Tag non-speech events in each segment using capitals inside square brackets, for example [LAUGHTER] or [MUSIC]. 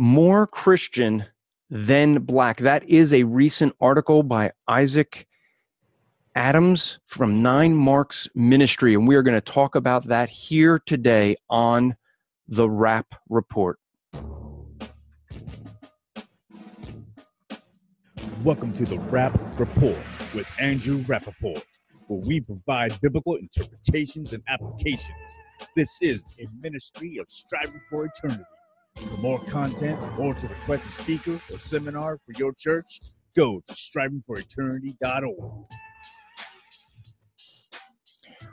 more Christian than black. That is a recent article by Isaac Adams from Nine Marks Ministry. And we are going to talk about that here today on the Rapp Report. Welcome to the Rapp Report with Andrew Rappaport, where we provide biblical interpretations and applications. This is a ministry of striving for eternity. For more content or to request a speaker or seminar for your church, go to strivingforeternity.org.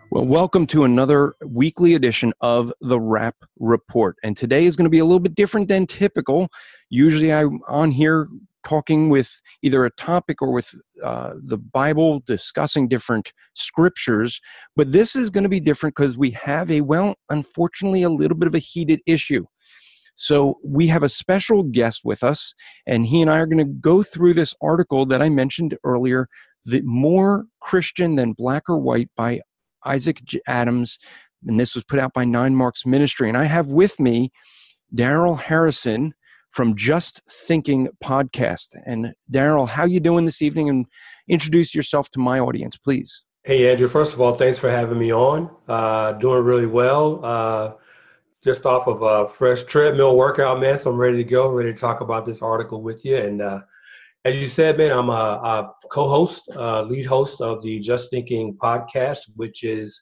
Well, welcome to another weekly edition of the Rapp Report. And today is going to be a little bit different than typical. Usually I'm on here talking with either a topic or with uh, the Bible, discussing different scriptures. But this is going to be different because we have a, well, unfortunately, a little bit of a heated issue. So we have a special guest with us, and he and I are going to go through this article that I mentioned earlier, the More Christian Than Black or White by Isaac Adams. And this was put out by Nine Marks Ministry. And I have with me Darrell Harrison, from Just Thinking podcast. And Darrell, how you doing this evening? And introduce yourself to my audience, please. Hey, Andrew. First of all, thanks for having me on. Uh, doing really well. Uh, just off of a fresh treadmill workout, man. So I'm ready to go, ready to talk about this article with you. And uh, as you said, man, I'm a, a co-host, uh, lead host of the Just Thinking podcast, which is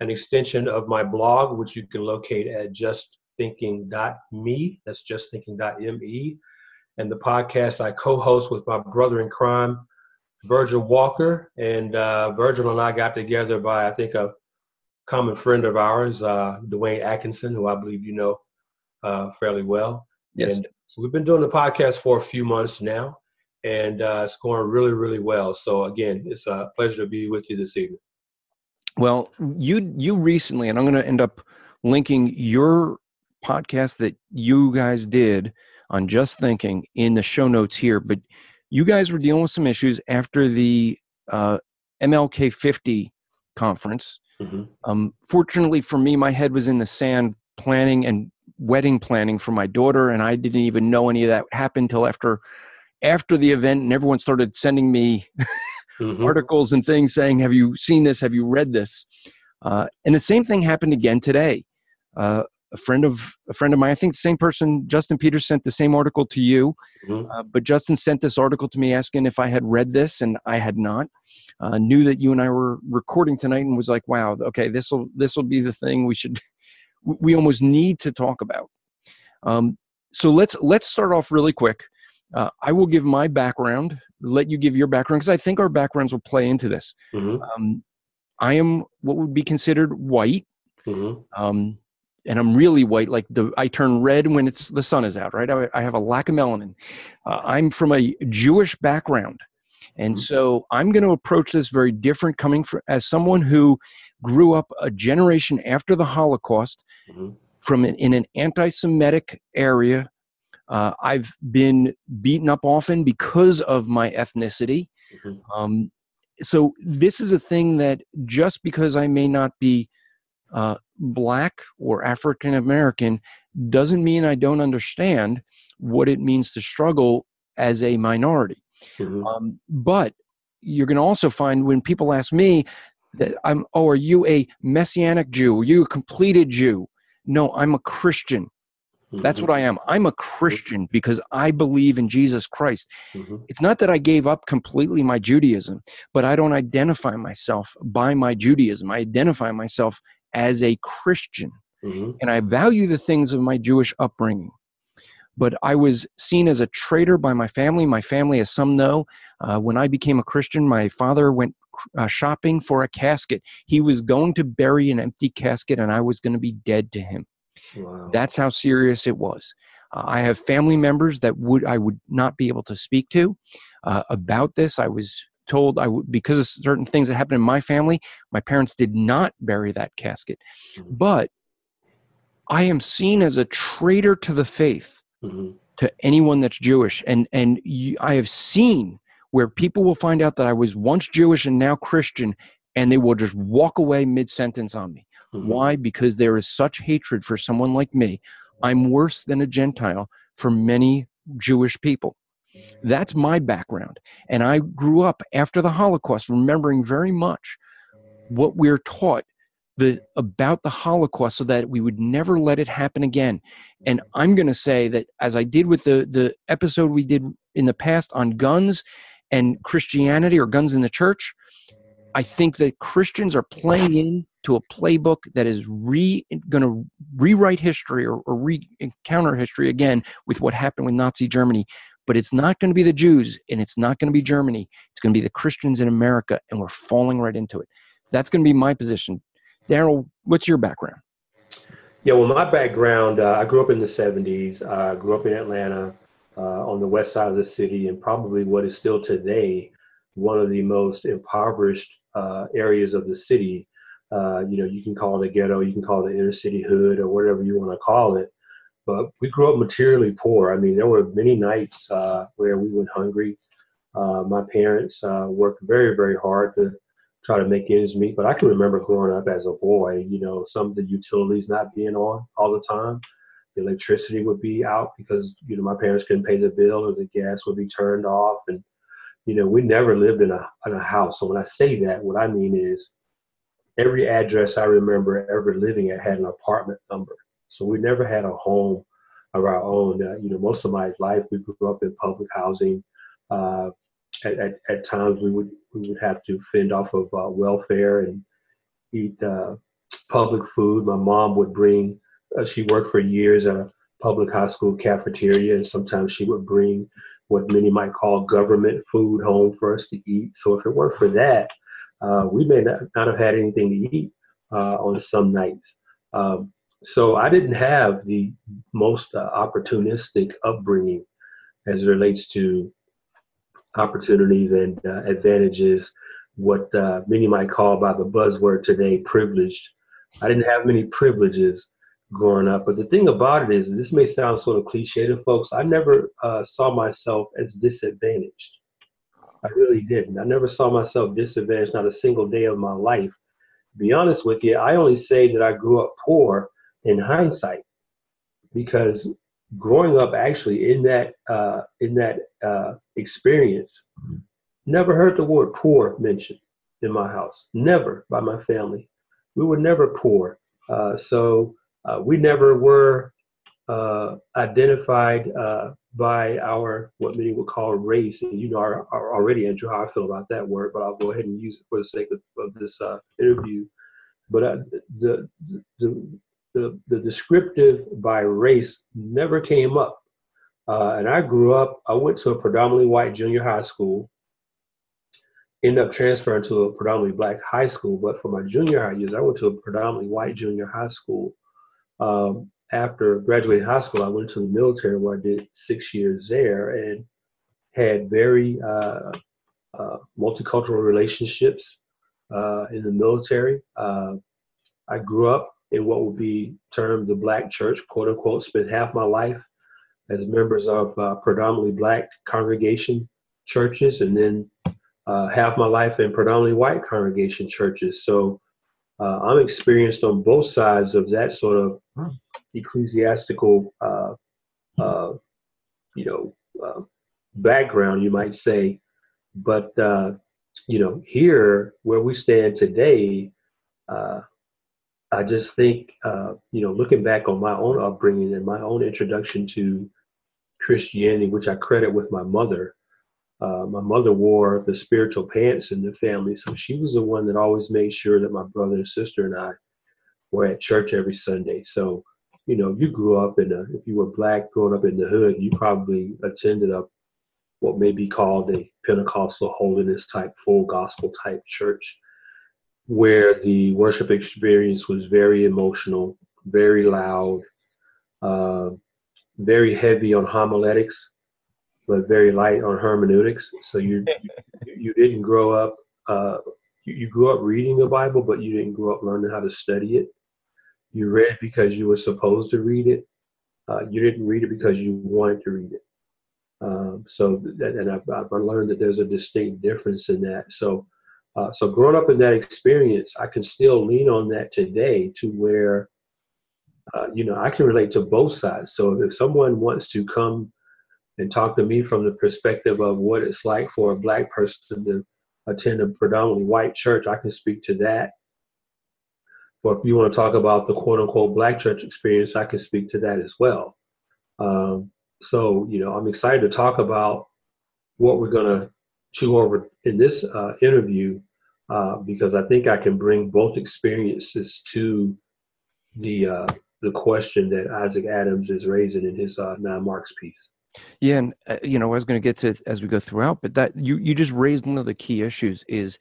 an extension of my blog, which you can locate at just justthinking.me. That's justthinking.me. And the podcast I co host with my brother in crime, Virgil Walker. And uh, Virgil and I got together by, I think, a common friend of ours, uh, Dwayne Atkinson, who I believe you know uh, fairly well. Yes. And so we've been doing the podcast for a few months now, and uh, it's going really, really well. So again, it's a pleasure to be with you this evening. Well, you you recently, and I'm going to end up linking your podcast that you guys did on Just Thinking in the show notes here, but you guys were dealing with some issues after the uh, MLK 50 conference. Mm-hmm. Um, fortunately for me, my head was in the sand planning and wedding planning for my daughter, and I didn't even know any of that happened until after after the event, and everyone started sending me mm-hmm. articles and things saying, "Have you seen this? Have you read this?" Uh, and the same thing happened again today. Uh, a friend of a friend of mine. I think the same person, Justin Peters, sent the same article to you, mm-hmm. uh, but Justin sent this article to me asking if I had read this, and I had not. Uh, knew that you and I were recording tonight, and was like, "Wow, okay, this will this will be the thing we should [LAUGHS] we almost need to talk about." Um, so let's let's start off really quick. Uh, I will give my background. Let you give your background because I think our backgrounds will play into this. Mm-hmm. Um, I am what would be considered white. Mm-hmm. Um, and I'm really white. Like the I turn red when it's the sun is out. Right. I, I have a lack of melanin. Uh, I'm from a Jewish background, and mm-hmm. so I'm going to approach this very different. Coming from as someone who grew up a generation after the Holocaust, mm-hmm. from an, in an anti-Semitic area. Uh, I've been beaten up often because of my ethnicity. Mm-hmm. Um, so this is a thing that just because I may not be uh, black or African American doesn't mean I don't understand what it means to struggle as a minority. Mm-hmm. Um, but you're going to also find when people ask me that I'm, oh, are you a messianic Jew? Are you a completed Jew? No, I'm a Christian. Mm-hmm. That's what I am. I'm a Christian because I believe in Jesus Christ. Mm-hmm. It's not that I gave up completely my Judaism, but I don't identify myself by my Judaism. I identify myself as a Christian. Mm-hmm. And I value the things of my Jewish upbringing. But I was seen as a traitor by my family. My family, as some know, uh, when I became a Christian, my father went uh, shopping for a casket. He was going to bury an empty casket, and I was going to be dead to him. Wow. That's how serious it was. Uh, I have family members that would I would not be able to speak to uh, about this. I was told I would because of certain things that happened in my family, my parents did not bury that casket. Mm-hmm. But I am seen as a traitor to the faith mm-hmm. to anyone that's Jewish, and and you, I have seen where people will find out that I was once Jewish and now Christian, and they will just walk away mid sentence on me. Mm-hmm. Why? Because there is such hatred for someone like me. I'm worse than a Gentile for many Jewish people. That's my background. And I grew up after the Holocaust remembering very much what we're taught the about the holocaust so that we would never let it happen again and i'm going to say that as i did with the the episode we did in the past on guns and christianity or guns in the church i think that christians are playing into a playbook that is re going to rewrite history or, or re encounter history again with what happened with nazi germany but it's not going to be the jews and it's not going to be germany it's going to be the christians in america and we're falling right into it that's going to be my position Darrell, what's your background? Yeah, well, my background, uh, I grew up in the 70s. I uh, grew up in Atlanta uh, on the west side of the city, and probably what is still today one of the most impoverished uh, areas of the city. Uh, you know, you can call it a ghetto, you can call it an inner city hood, or whatever you want to call it. But we grew up materially poor. I mean, there were many nights uh, where we went hungry. my parents worked very, very hard to try to make ends meet. But I can remember growing up as a boy, you know, some of the utilities not being on all the time. The electricity would be out because, you know, my parents couldn't pay the bill or the gas would be turned off. And, you know, we never lived in a, in a house. So when I say that, what I mean is every address I remember ever living at had an apartment number. So we never had a home of our own. Uh, you know, most of my life we grew up in public housing. Uh, at, at, at, times we would we would have to fend off of uh, welfare and eat uh, public food. My mom would bring. Uh, she worked for years at a public high school cafeteria, and sometimes she would bring what many might call government food home for us to eat. So if it weren't for that, uh, we may not, not have had anything to eat on some nights. Um, so I didn't have the most uh, opportunistic upbringing as it relates to opportunities and uh, advantages, what uh, many might call by the buzzword today privileged. I didn't have many privileges growing up, but the thing about it is, this may sound sort of cliche to folks, I never uh, saw myself as disadvantaged. I really didn't. I never saw myself disadvantaged, not a single day of my life. To be honest with you, I only say that I grew up poor in hindsight because growing up actually in that uh, in that uh, experience, never heard the word poor mentioned in my house. Never by my family. We were never poor. Uh, so uh, we never were uh, identified uh, by our what many would call race. And you know already, Andrew, how I feel about that word, but I'll go ahead and use it for the sake of, of this interview. But the the, the descriptive by race never came up. Uh, and I grew up, I went to a predominantly white junior high school, ended up transferring to a predominantly black high school. But for my junior high years, I went to a predominantly white junior high school. Um, after graduating high school, I went to the military where I did six years there and had very uh, uh, multicultural relationships uh, in the military. Uh, I grew up in what would be termed the black church, quote unquote, spent half my life as members of uh, predominantly black congregation churches, and then uh, half my life in predominantly white congregation churches. So uh, I'm experienced on both sides of that sort of ecclesiastical, uh, uh, you know, uh, background, you might say. But you know, here where we stand today, I just think, uh, you know, looking back on my own upbringing and my own introduction to Christianity, which I credit with my mother. Uh, my mother wore the spiritual pants in the family, so she was the one that always made sure that my brother and sister and I were at church every Sunday. So, you know, you grew up in a, if you were black growing up in the hood, you probably attended a what may be called a Pentecostal holiness type, full gospel type church where the worship experience was very emotional, very loud, uh, very heavy on homiletics, but very light on hermeneutics. So you you didn't grow up. Uh, you, grew up reading the Bible, but you didn't grow up learning how to study it. You read because you were supposed to read it. Uh, you didn't read it because you wanted to read it. Um, so, that, and I've, I've learned that there's a distinct difference in that. So, uh, so growing up in that experience, I can still lean on that today to where uh, you know, I can relate to both sides. So if someone wants to come and talk to me from the perspective of what it's like for a black person to attend a predominantly white church, I can speak to that. Or if you want to talk about the quote unquote black church experience, I can speak to that as well. Um, so, you know, I'm excited to talk about what we're going to chew over in this uh, interview uh, because I think I can bring both experiences to the uh, the question that Isaac Adams is raising in his uh, nine marks piece. Yeah, and uh, you know, I was going to get to as we go throughout, but that you you just raised one of the key issues. Is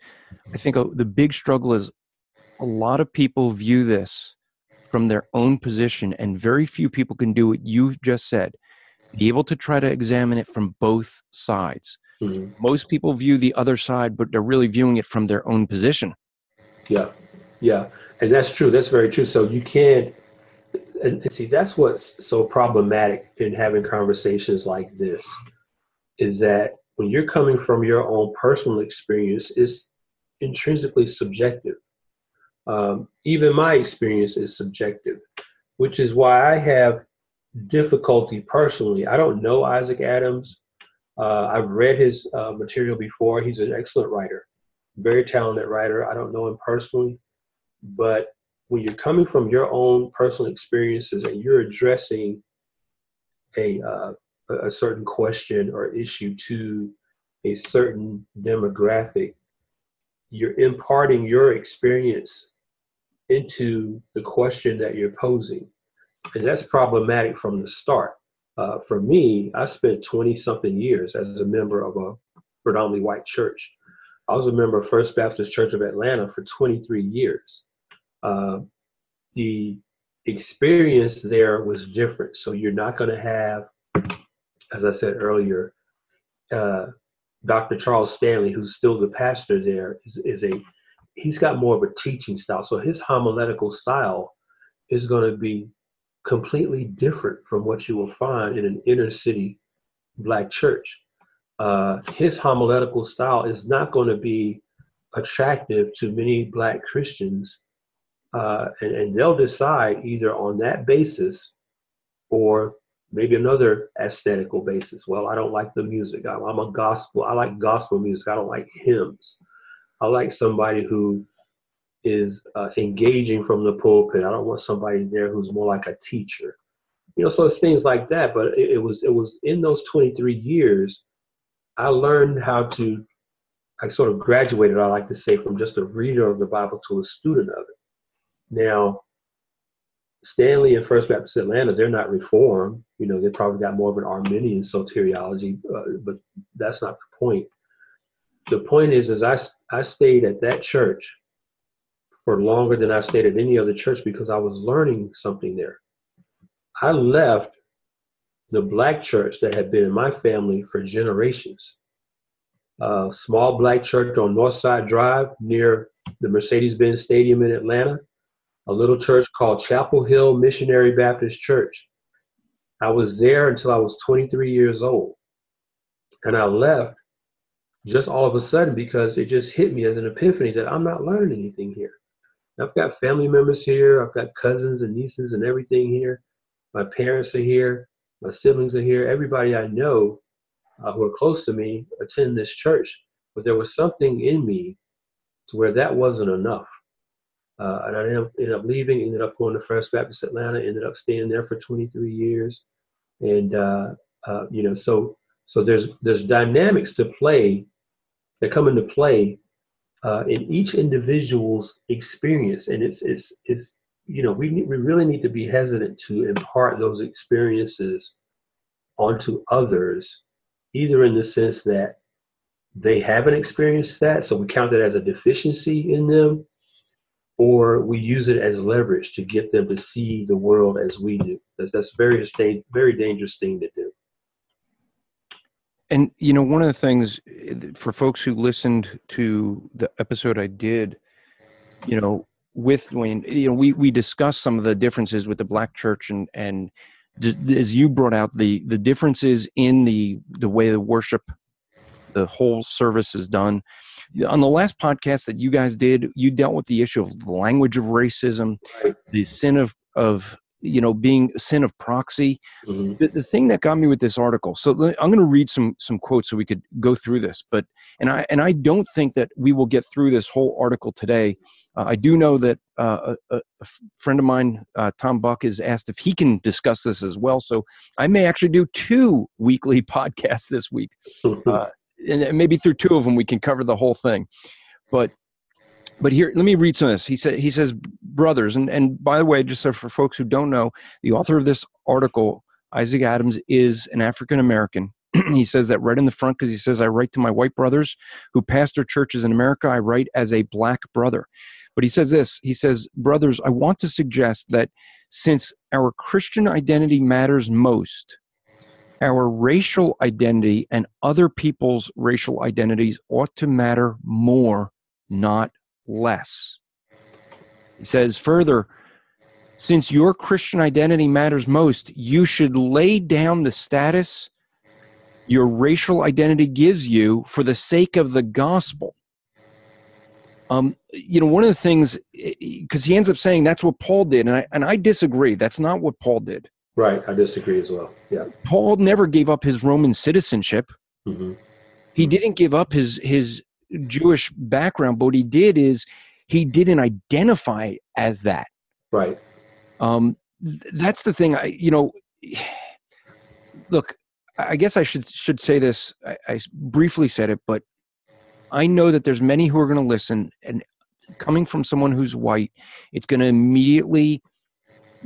I think uh, the big struggle is a lot of people view this from their own position, and very few people can do what you just said. Be able to try to examine it from both sides. Mm-hmm. Most people view the other side, but they're really viewing it from their own position. Yeah, yeah, and that's true. That's very true. So you can't and see that's what's so problematic in having conversations like this is that when you're coming from your own personal experience it's intrinsically subjective um, even my experience is subjective which is why i have difficulty personally i don't know isaac adams uh, i've read his uh, material before he's an excellent writer very talented writer i don't know him personally but when you're coming from your own personal experiences and you're addressing a uh, a certain question or issue to a certain demographic, you're imparting your experience into the question that you're posing. And that's problematic from the start. Uh, for me, I spent 20 something years as a member of a predominantly white church. I was a member of First Baptist Church of Atlanta for 23 years. Uh, the experience there was different. So you're not going to have, as I said earlier, uh, Dr. Charles Stanley, who's still the pastor there, is, is a he's got more of a teaching style. So his homiletical style is going to be completely different from what you will find in an inner city black church. Uh, his homiletical style is not going to be attractive to many black Christians uh, and, and they'll decide either on that basis or maybe another aesthetical basis. Well, I don't like the music. I'm, I'm a gospel. I like gospel music. I don't like hymns. I like somebody who is uh, engaging from the pulpit. I don't want somebody there who's more like a teacher. You know, so it's things like that. But it, it was it was in those 23 years, I learned how to. I sort of graduated. I like to say from just a reader of the Bible to a student of it. Now, Stanley and First Baptist Atlanta, they're not reformed. You know, they probably got more of an Arminian soteriology, uh, but that's not the point. The point is, is I, I stayed at that church for longer than I stayed at any other church because I was learning something there. I left the black church that had been in my family for generations. A small black church on Northside Drive near the Mercedes-Benz Stadium in Atlanta a little church called Chapel Hill Missionary Baptist Church. I was there until I was 23 years old. And I left just all of a sudden because it just hit me as an epiphany that I'm not learning anything here. I've got family members here, I've got cousins and nieces and everything here. My parents are here, my siblings are here, everybody I know uh, who are close to me attend this church. But there was something in me to where that wasn't enough. Uh, and I ended up, leaving, ended up going to First Baptist Atlanta, ended up staying there for 23 years. And, uh, uh, you know, so, so there's, there's dynamics to play that come into play uh, in each individual's experience. And it's, it's, it's, you know, we, we really need to be hesitant to impart those experiences onto others, either in the sense that they haven't experienced that, so we count it as a deficiency in them, or we use it as leverage to get them to see the world as we do. That's, that's very very dangerous thing to do. And you know, one of the things eh, for folks who listened to the episode I did, you know, with Wayne, you know, we we discussed some of the differences with the Black Church and and as you brought out the the differences in the the way the worship, the whole service is done. On the last podcast that you guys did, you dealt with the issue of the language of racism, the sin of of you know being a sin of proxy. Hmm the, the thing that got me with this article so i'm going to read some some quotes so we could go through this but and i and i don't think that we will get through this whole article today. Uh, i do know that uh, a, a friend of mine uh, tom buck has asked if he can discuss this as well so i may actually do two weekly [LAUGHS] podcasts this week. Uh, and maybe through two of them we can cover the whole thing. But but here let me read some of this. He said he says brothers. And and by the way just so for folks who don't know the author of this article isaac adams is an african american [CLEARS THROAT] he says that right in the front because he says i write to my white brothers who pastor churches in america. I write as a black brother. But he says this he says brothers i want to suggest that since our christian identity matters most our racial identity and other people's racial identities ought to matter more not less. He says further, since your Christian identity matters most, you should lay down the status your racial identity gives you for the sake of the gospel. Um, you know, one of the things, because he ends up saying that's what Paul did, and I, and I disagree. That's not what Paul did. Right. I disagree as well. Yeah. Paul never gave up his Roman citizenship. hmm he didn't give up his his Jewish background, but what he did is he didn't identify as that. Right. Um, th- that's the thing. I you know, look, I guess I should should say this. I, I briefly said it, but I know that there's many who are going to listen, and coming from someone who's white, it's going to immediately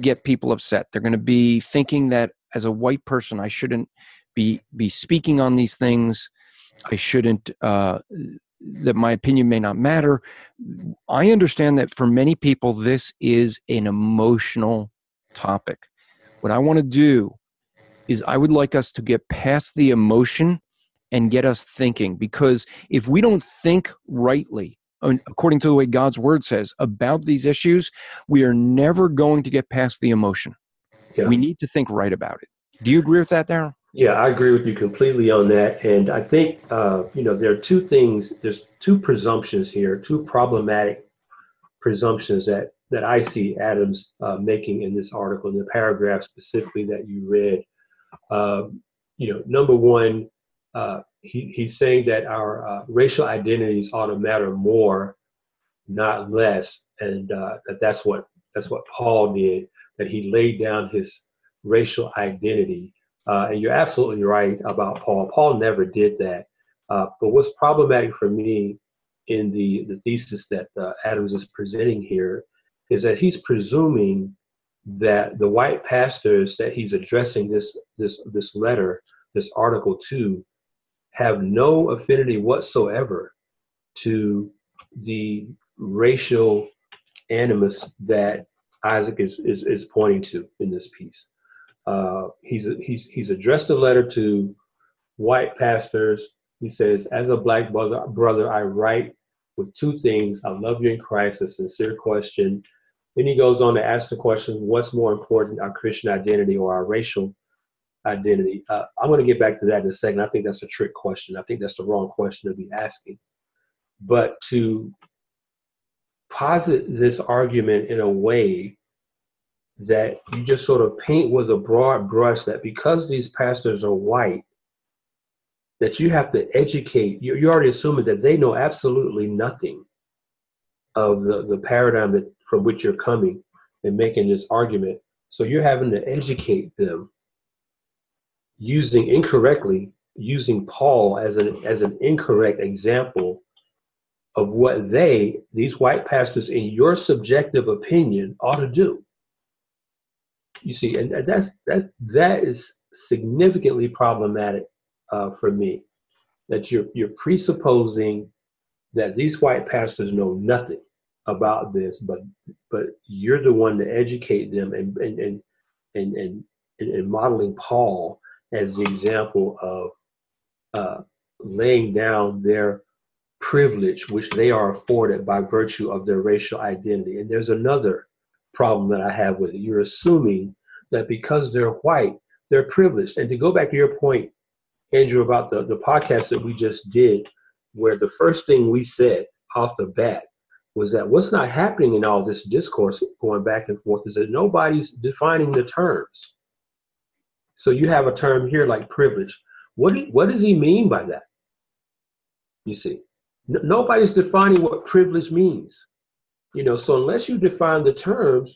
get people upset. They're going to be thinking that as a white person, I shouldn't be be speaking on these things. I shouldn't. Uh, that my opinion may not matter. I understand that for many people, this is an emotional topic. What I want to do is I would like us to get past the emotion and get us thinking because if we don't think rightly, according to the way God's word says about these issues, we are never going to get past the emotion. Yeah. We need to think right about it. Do you agree with that, Darren? Yeah, I agree with you completely on that. And I think, uh, you know, there are two things, there's two presumptions here, two problematic presumptions that, that I see Adams uh, making in this article, in the paragraph specifically that you read. Um, you know, number one, uh, he, he's saying that our uh, racial identities ought to matter more, not less. And uh, that that's what, that's what Paul did, that he laid down his racial identity uh, and you're absolutely right about Paul. Paul never did that. Uh, but what's problematic for me in the, the thesis that uh, Adams is presenting here is that he's presuming that the white pastors that he's addressing this this this letter, this article to, have no affinity whatsoever to the racial animus that Isaac is, is, is pointing to in this piece. Uh, he's he's he's addressed a letter to white pastors. He says, "As a black brother, brother, I write with two things: I love you in Christ, a sincere question." Then he goes on to ask the question, "What's more important, our Christian identity or our racial identity?" Uh, I'm going to get back to that in a second. I think that's a trick question. I think that's the wrong question to be asking. But to posit this argument in a way that you just sort of paint with a broad brush that because these pastors are white, that you have to educate, you're, you're already assuming that they know absolutely nothing of the, the paradigm that from which you're coming and making this argument. So you're having to educate them using incorrectly, using Paul as an as an incorrect example of what they, these white pastors, in your subjective opinion, ought to do you see, and that's that that is significantly problematic uh, for me. That you're you're presupposing that these white pastors know nothing about this, but but you're the one to educate them and and and and and, and modeling Paul as the example of uh, laying down their privilege, which they are afforded by virtue of their racial identity. And there's another problem that I have with it. You're assuming that because they're white, they're privileged. And to go back to your point, Andrew, about the, the podcast that we just did, where the first thing we said off the bat was that what's not happening in all this discourse going back and forth is that nobody's defining the terms. So you have a term here like privilege. What, what does he mean by that? You see, N- nobody's defining what privilege means. You know, so unless you define the terms,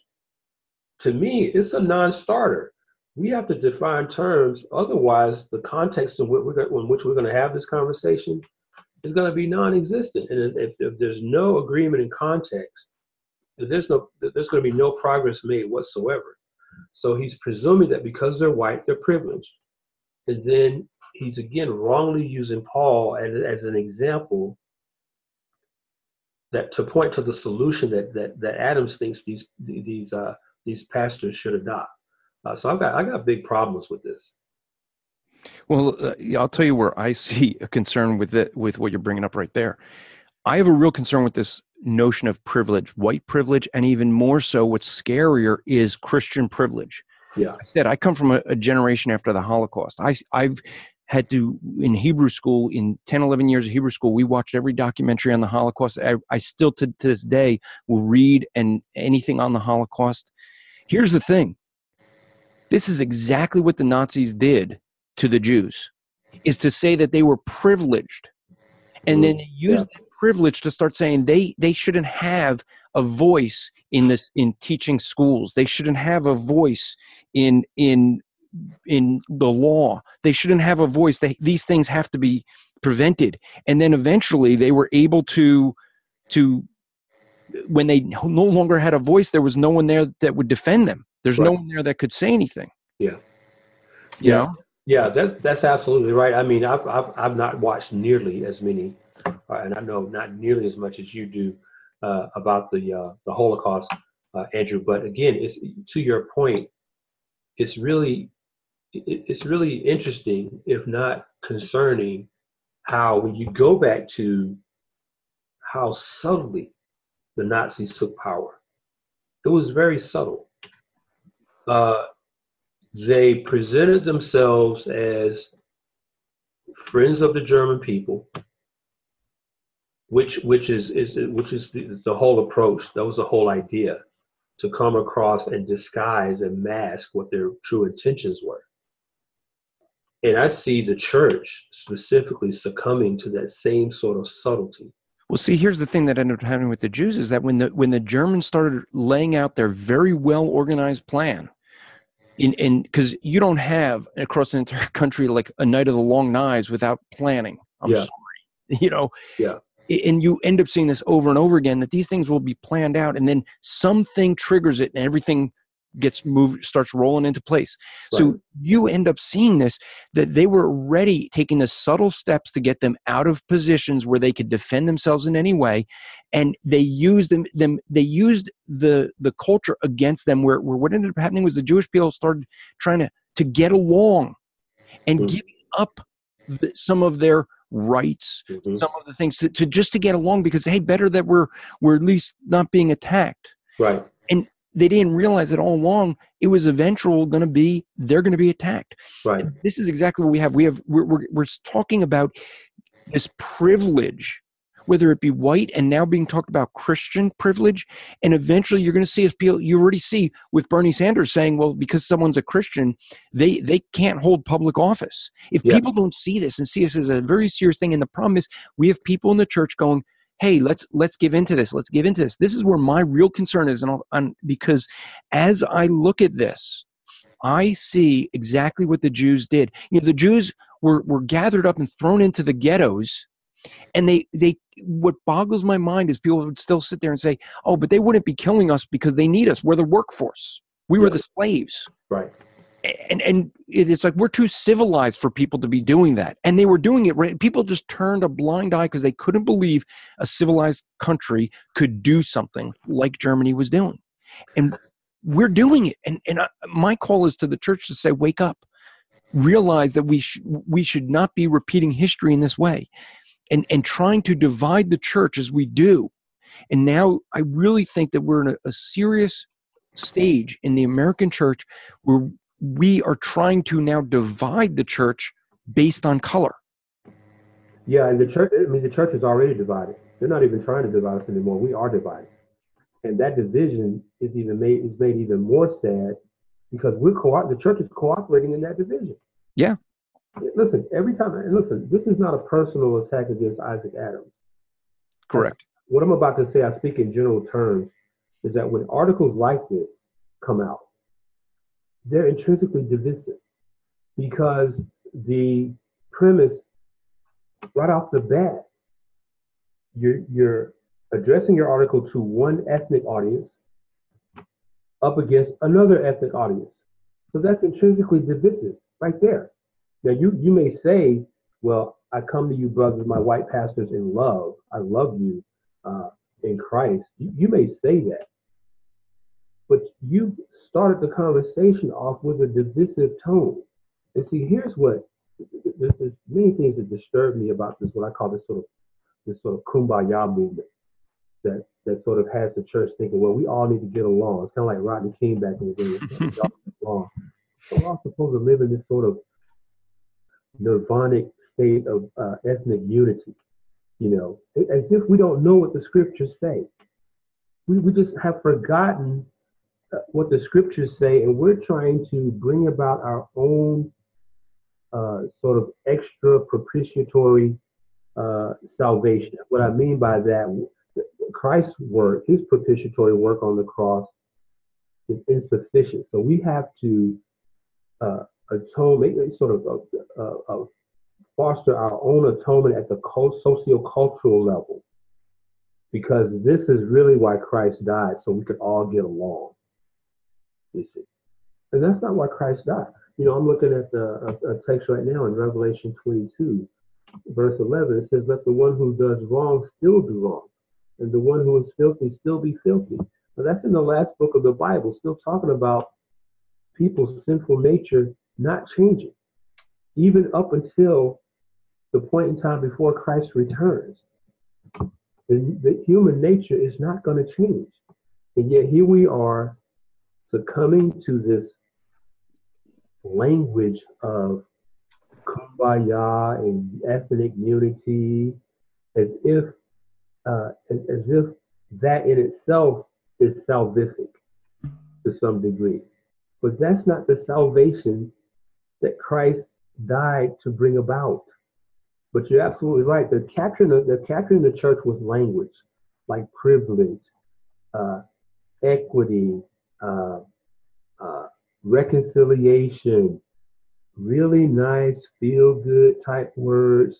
to me, it's a non-starter. We have to define terms. Otherwise, the context in which we're, in which we're going to have this conversation is going to be non-existent. And if, if there's no agreement in context, there's no there's going to be no progress made whatsoever. So he's presuming that because they're white, they're privileged. And then he's again wrongly using Paul as, as an example that to point to the solution that that, that Adams thinks these these uh, these pastors should adopt. Uh, so I've got I got big problems with this. Well, uh, I'll tell you where I [LAUGHS] see a concern with it, with what you're bringing up right there. I have a real concern with this notion of privilege, white privilege, and even more so, what's scarier is Christian privilege. Yeah. I said I come from a, a generation after the Holocaust. I, I've had to in Hebrew school in 10, 11 years of Hebrew school. We watched every documentary on the Holocaust. I, I still to, to this day will read and anything on the Holocaust. Here's the thing. This is exactly what the Nazis did to the Jews is to say that they were privileged and then use yeah. that privilege to start saying they they shouldn't have a voice in this in teaching schools they shouldn't have a voice in in in the law they shouldn't have a voice they, these things have to be prevented and then eventually they were able to to when they no longer had a voice there was no one there that would defend them there's right. no one there that could say anything yeah you yeah. know yeah, that, that's absolutely right. I mean, I've, I've, I've not watched nearly as many, uh, and I know not nearly as much as you do uh, about the uh, the Holocaust, uh, Andrew. But again, it's to your point. It's really it's really interesting, if not concerning, how when you go back to how subtly the Nazis took power, it was very subtle. Uh, they presented themselves as friends of the German people, which which is, is which is the, the whole approach. That was the whole idea to come across and disguise and mask what their true intentions were. And I see the church specifically succumbing to that same sort of subtlety. Well, see, here's the thing that ended up happening with the Jews is that when the when the Germans started laying out their very well organized plan, in in because you don't have across an entire [LAUGHS] country like a night of the long knives without planning. I'm yeah. sorry, [LAUGHS] you know. Yeah. And you end up seeing this over and over again that these things will be planned out, and then something triggers it, and everything gets moved starts rolling into place right. so you end up seeing this that they were already taking the subtle steps to get them out of positions where they could defend themselves in any way and they used them, them they used the the culture against them where, where what ended up happening was the jewish people started trying to to get along and mm-hmm. giving up the, some of their rights mm-hmm. some of the things to, to just to get along because hey better that we're we're at least not being attacked right and they didn't realize that all along it was eventual going to be they're going to be attacked. Right. This is exactly what we have. We have we're, we're, we're talking about this privilege whether it be white and now being talked about christian privilege and eventually you're going to see as people you already see with bernie sanders saying well because someone's a christian they they can't hold public office. If yeah. people don't see this and see this as a very serious thing and the problem is we have people in the church going hey let's let's give into this let's give into this. This is where my real concern is and because as i look at this i see exactly what the jews did. You know the jews were were gathered up and thrown into the ghettos and they they what boggles my mind is people would still sit there and say oh but they wouldn't be killing us because they need us. We're the workforce. We were the slaves. Right and and it's like we're too civilized for people to be doing that. And they were doing it right? People just turned a blind eye because they couldn't believe a civilized country could do something like germany was doing. And we're doing it. And and I, my call is to the church to say wake up. Realize that we sh- we should not be repeating history in this way. And and trying to divide the church as we do. And now i really think that we're in a, a serious stage in the american church where we are trying to now divide the church based on color. Yeah, and the church, I mean, the church is already divided. They're not even trying to divide us anymore. We are divided. And that division is even made is made even more sad because we're co the church is cooperating in that division. Yeah. Listen, every time listen, this is not a personal attack against Isaac Adams. Correct. What I'm about to say, I speak in general terms, is that when articles like this come out, they're intrinsically divisive because the premise right off the bat, you're, you're addressing your article to one ethnic audience up against another ethnic audience. So that's intrinsically divisive right there. Now you you may say, well, I come to you, brothers, my white pastors, in love. I love you uh, in Christ. You, you may say that, but you started the conversation off with a divisive tone. And see, here's what there's, there's many things that disturb me about this. What I call this sort of this sort of kumbaya movement that that sort of has the church thinking, well, we all need to get along. It's kind of like Rodney King back in the day. [LAUGHS] So we're all supposed to live in this sort of nirvanic state of uh, ethnic unity, you know, as if we don't know what the scriptures say. We, we just have forgotten what the scriptures say, and we're trying to bring about our own uh, sort of extra propitiatory uh, salvation. What I mean by that, Christ's work, his propitiatory work on the cross, is insufficient. So we have to uh, atone, make sort of foster our own atonement at the socio-cultural level, because this is really why Christ died, so we could all get along. And that's not why Christ died. You know, I'm looking at the, a, a text right now in Revelation 22, verse 11. It says, "Let the one who does wrong still do wrong." and the one who is filthy still be filthy. Now that's in the last book of the Bible, still talking about people's sinful nature not changing, even up until the point in time before Christ returns. The, the human nature is not going to change. And yet here we are succumbing to this language of kumbaya and ethnic unity as if uh, as, if that in itself is salvific to some degree. But that's not the salvation that Christ died to bring about. But you're absolutely right. They're capturing the, they're capturing the church with language like privilege, uh, equity, uh, uh, reconciliation, really nice, feel good type words,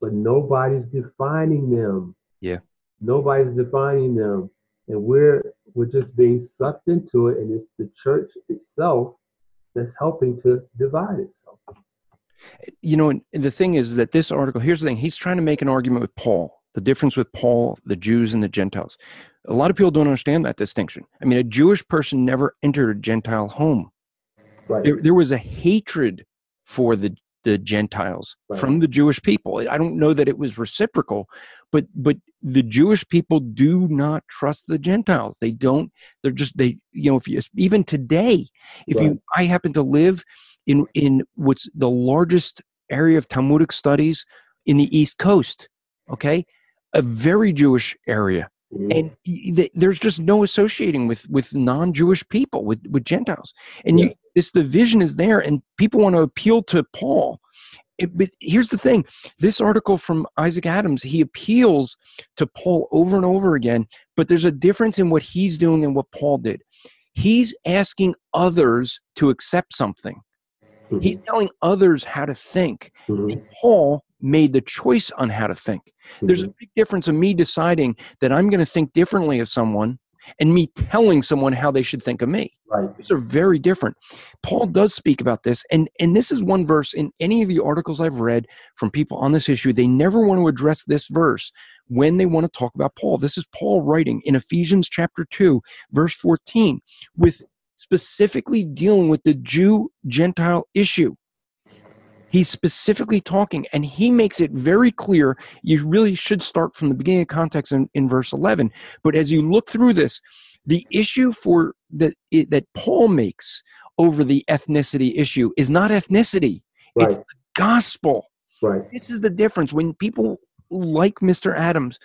but nobody's defining them. Yeah. Nobody's defining them. And we're we're just being sucked into it, and it's the church itself that's helping to divide itself. You know, and the thing is that this article, here's the thing, he's trying to make an argument with Paul, the difference with Paul, the Jews and the Gentiles. A lot of people don't understand that distinction. I mean, a Jewish person never entered a Gentile home. Right. There, there was a hatred for the the Gentiles Right. from the Jewish people. I don't know that it was reciprocal, but but the Jewish people do not trust the Gentiles. They don't. They're just they. You know, if you even today, if Right. you, I happen to live in in what's the largest area of Talmudic studies in the East Coast. Okay, a very Jewish area. Mhm. and th- there's just no associating with with non-jewish people with with gentiles. And you this vision is there and people want to appeal to paul. It- but here's the thing. This article from isaac adams he appeals to paul over and over again but there's a difference in what he's doing and what paul did. He's asking others to accept something. Mhm. he's telling others how to think. Mhm. paul made the choice on how to think there's a Mhm. big difference of me deciding that I'm going to think differently of someone and me telling someone how they should think of me. right. These are very different. Paul does speak about this, and and this is one verse in any of the articles I've read from people on this issue. They never want to address this verse when they want to talk about Paul. This is Paul writing in Ephesians chapter two, verse fourteen, with specifically dealing with the Jew Gentile issue. He's specifically talking, and he makes it very clear. You really should start from the beginning of context in, in verse 11. But as you look through this, the issue for that that Paul makes over the ethnicity issue is not ethnicity; it's Right. the gospel. Right. This is the difference. When people like Mr. Adams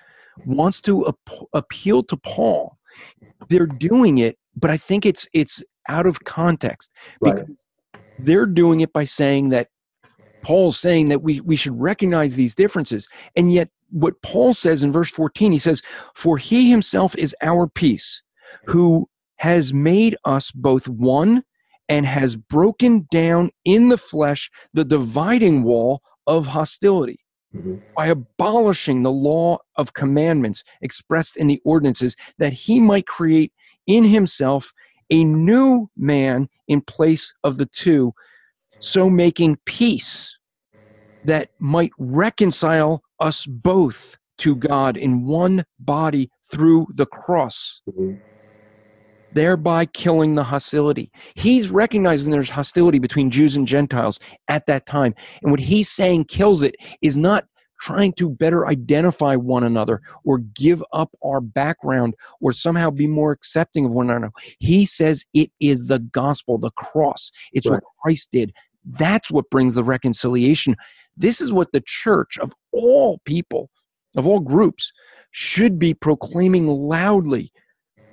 wants to ap- appeal to Paul. They're doing it, but I think it's it's out of context Right. because they're doing it by saying that Paul's saying that we we should recognize these differences, and yet what Paul says in verse 14, he says, "For he himself is our peace, who has made us both one and has broken down in the flesh the dividing wall of hostility." Mhm. by abolishing the law of commandments expressed in the ordinances, that he might create in himself a new man in place of the two, so making peace that might reconcile us both to God in one body through the cross Mhm. thereby killing the hostility. He's recognizing there's hostility between Jews and Gentiles at that time. And what he's saying kills it is not trying to better identify one another or give up our background or somehow be more accepting of one another. He says it is the gospel, the cross. It's what Christ did. That's what brings the reconciliation. This is what the church of all people, of all groups, should be proclaiming loudly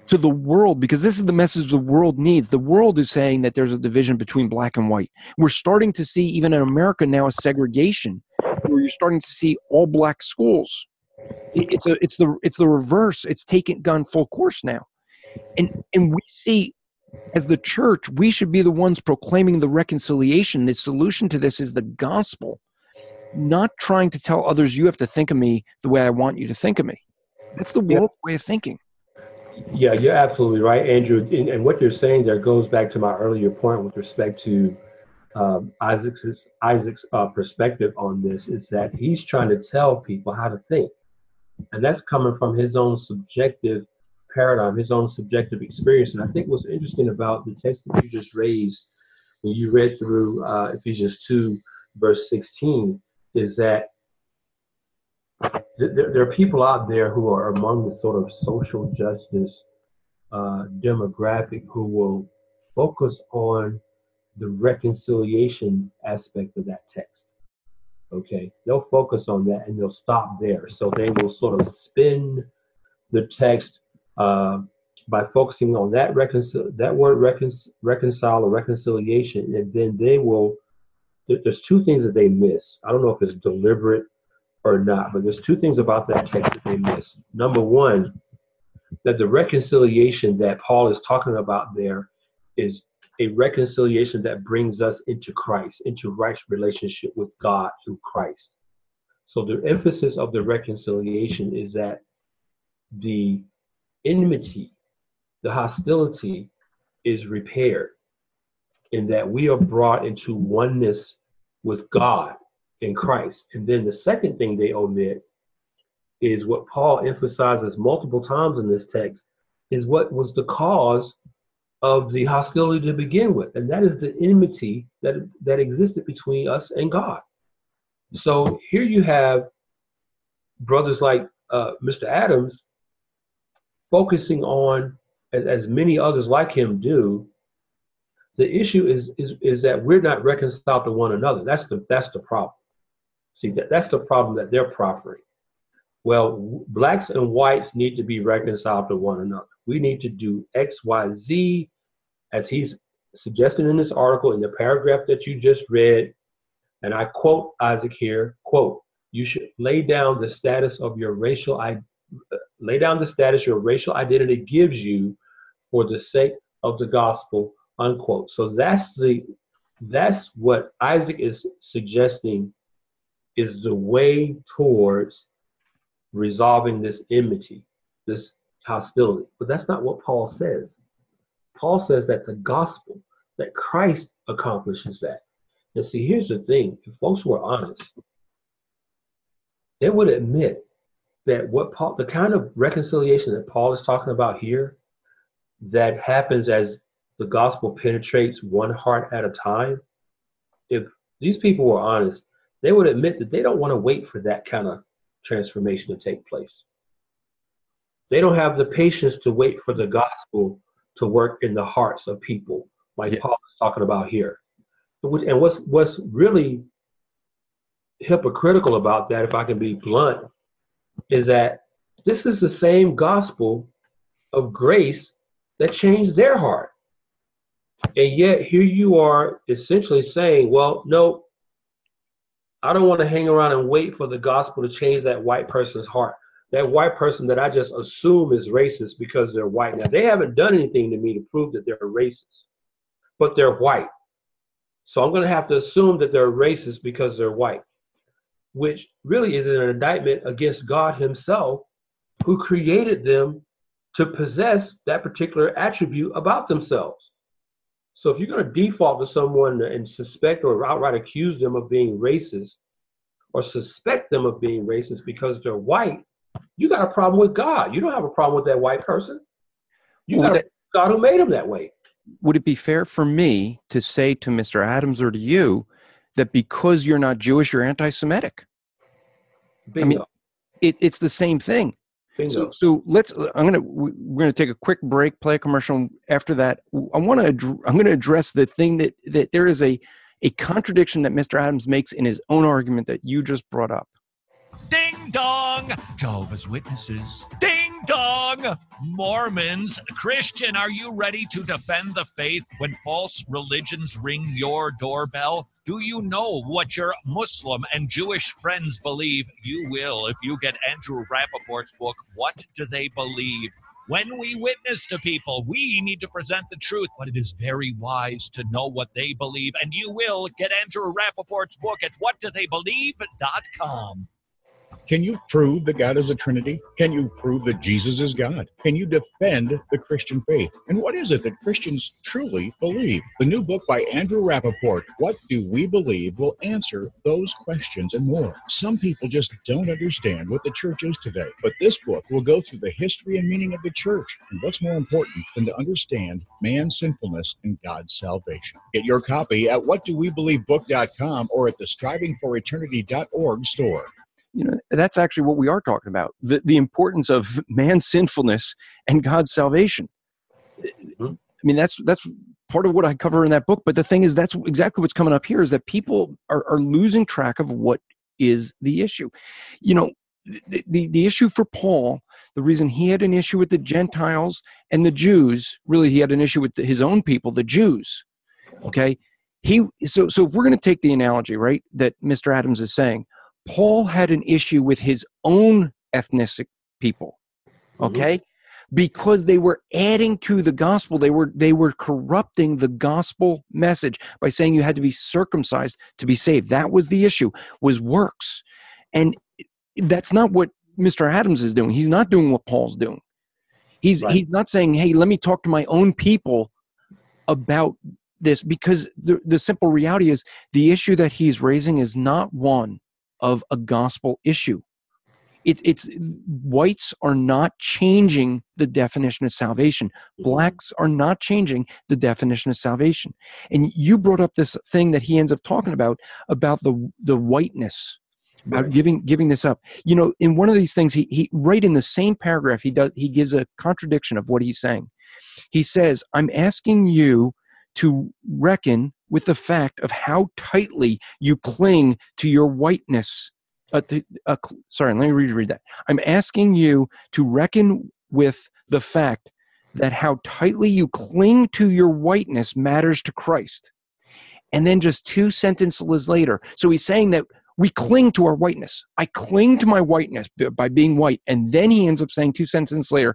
to the world because this is the message the world needs. The world is saying that there's a division between black and white. We're starting to see, even in America now, a segregation where you're starting to see all black schools. It's a, it's the, it's the reverse. It's taken gone full course now, and and we see as the church, we should be the ones proclaiming the reconciliation. The solution to this is the gospel, not trying to tell others you have to think of me the way I want you to think of me. That's the Yeah. way of thinking. Yeah, you're absolutely right, Andrew. And, and what you're saying there goes back to my earlier point with respect to um, Isaac's Isaac's uh, perspective on this is that he's trying to tell people how to think, and that's coming from his own subjective paradigm, his own subjective experience. And I think what's interesting about the text that you just raised when you read through uh, Ephesians two verse sixteen is that th- there, there are people out there who are among the sort of social justice uh, demographic who will focus on the reconciliation aspect of that text. Okay, they'll focus on that and they'll stop there. So they will sort of spin the text uh, by focusing on that that word recon- reconcile or reconciliation, and then they will. there- There's two things that they miss. I don't know if it's deliberate or not, but there's two things about that text that they miss. Number one, that the reconciliation that Paul is talking about there is a reconciliation that brings us into Christ, into right relationship with God through Christ. So the emphasis of the reconciliation is that the enmity, the hostility is repaired, in that we are brought into oneness with God in Christ. And then the second thing they omit is what Paul emphasizes multiple times in this text is what was the cause of the hostility to begin with, and that is the enmity that that existed between us and God. So here you have brothers like uh, Mr. Adams focusing on, as, as many others like him do, the issue is, is is that we're not reconciled to one another. That's the that's the problem. See, that, that's the problem that they're proffering. Well, blacks and whites need to be reconciled to one another. We need to do X, Y, Z, as he's suggesting in this article in the paragraph that you just read. And I quote Isaac here: "Quote: You should lay down the status of your racial I, lay down the status your racial identity gives you, for the sake of the gospel." Unquote. So that's the that's what Isaac is suggesting is the way towards resolving this enmity, this hostility. But that's not what Paul says. Paul says that the gospel, that Christ accomplishes that. And see, here's the thing if folks were honest, they would admit that what Paul, the kind of reconciliation that Paul is talking about here, that happens as the gospel penetrates one heart at a time. If these people were honest, they would admit that they don't want to wait for that kind of transformation to take place. They don't have the patience to wait for the gospel to work in the hearts of people, like Yes. Paul is talking about here. And what's what's really hypocritical about that, if I can be blunt, is that This is the same gospel of grace that changed their heart. And yet, here you are essentially saying, well, no, I don't want to hang around and wait for the gospel to change that white person's heart. That white person that I just assume is racist because they're white. Now, they haven't done anything to me to prove that they're racist, but they're white. So I'm going to have to assume that they're racist because they're white, which really is an indictment against God Himself, who created them to possess that particular attribute about themselves. So if you're going to default to someone and suspect or outright accuse them of being racist or suspect them of being racist because they're white, you got a problem with God. You don't have a problem with that white person. You well, got that, God who made them that way. Would it be fair for me to say to Mr. Adams or to you that because you're not Jewish, you're anti-Semitic? I mean, it, it's the same thing. So, so let's. I'm gonna. We're gonna take a quick break, play a commercial. After that, I want to. I'm gonna address the thing that that there is a a contradiction that Mr. Adams makes in his own argument that you just brought up. Ding dong! Jehovah's Witnesses. Ding dong! Mormons. Christian, are you ready to defend the faith when false religions ring your doorbell? Do you know what your Muslim and Jewish friends believe? You will if you get Andrew Rappaport's book, What Do They Believe? When we witness to people, we need to present the truth, but it is very wise to know what they believe. And you will get Andrew Rappaport's book at whatdotheybelieve.com. Can you prove that God is a Trinity? Can you prove that Jesus is God? Can you defend the Christian faith? And what is it that Christians truly believe? The new book by Andrew Rappaport, What Do We Believe, will answer those questions and more. Some people just don't understand what the church is today, but this book will go through the history and meaning of the church. And what's more important than to understand man's sinfulness and God's salvation? Get your copy at whatdowebelievebook.com or at the strivingforeternity.org store you know that's actually what we are talking about the, the importance of man's sinfulness and god's salvation. Mm-hmm. i mean that's that's part of what i cover in that book but the thing is that's exactly what's coming up here is that people are, are losing track of what is the issue. You know the, the, the issue for paul the reason he had an issue with the gentiles and the jews really he had an issue with the, his own people the jews okay? He so so if we're going to take the analogy right that mr adams is saying Paul had an issue with his own ethnic people, mm-hmm. okay? Mm-hmm. Because they were adding to the gospel, they were they were corrupting the gospel message by saying you had to be circumcised to be saved. That was the issue, was works. And that's not what Mr. Adams is doing. He's not doing what Paul's doing. He's right. he's not saying, "Hey, let me talk to my own people about this," because the the simple reality is the issue that he's raising is not one of a gospel issue. It, it's whites are not changing the definition of salvation. Mm-hmm. Blacks are not changing the definition of salvation. And you brought up this thing that he ends up talking about about the the whiteness about right. giving giving this up. You know, in one of these things, he he right in the same paragraph, he does he gives a contradiction of what he's saying. He says, "I'm asking you to reckon with the fact of how tightly you cling to your whiteness. Uh, to, uh, sorry, let me reread that. I'm asking you to reckon with the fact that how tightly you cling to your whiteness matters to Christ. And then just two sentences later, so he's saying that we cling to our whiteness. I cling to my whiteness by being white. And then he ends up saying two sentences later,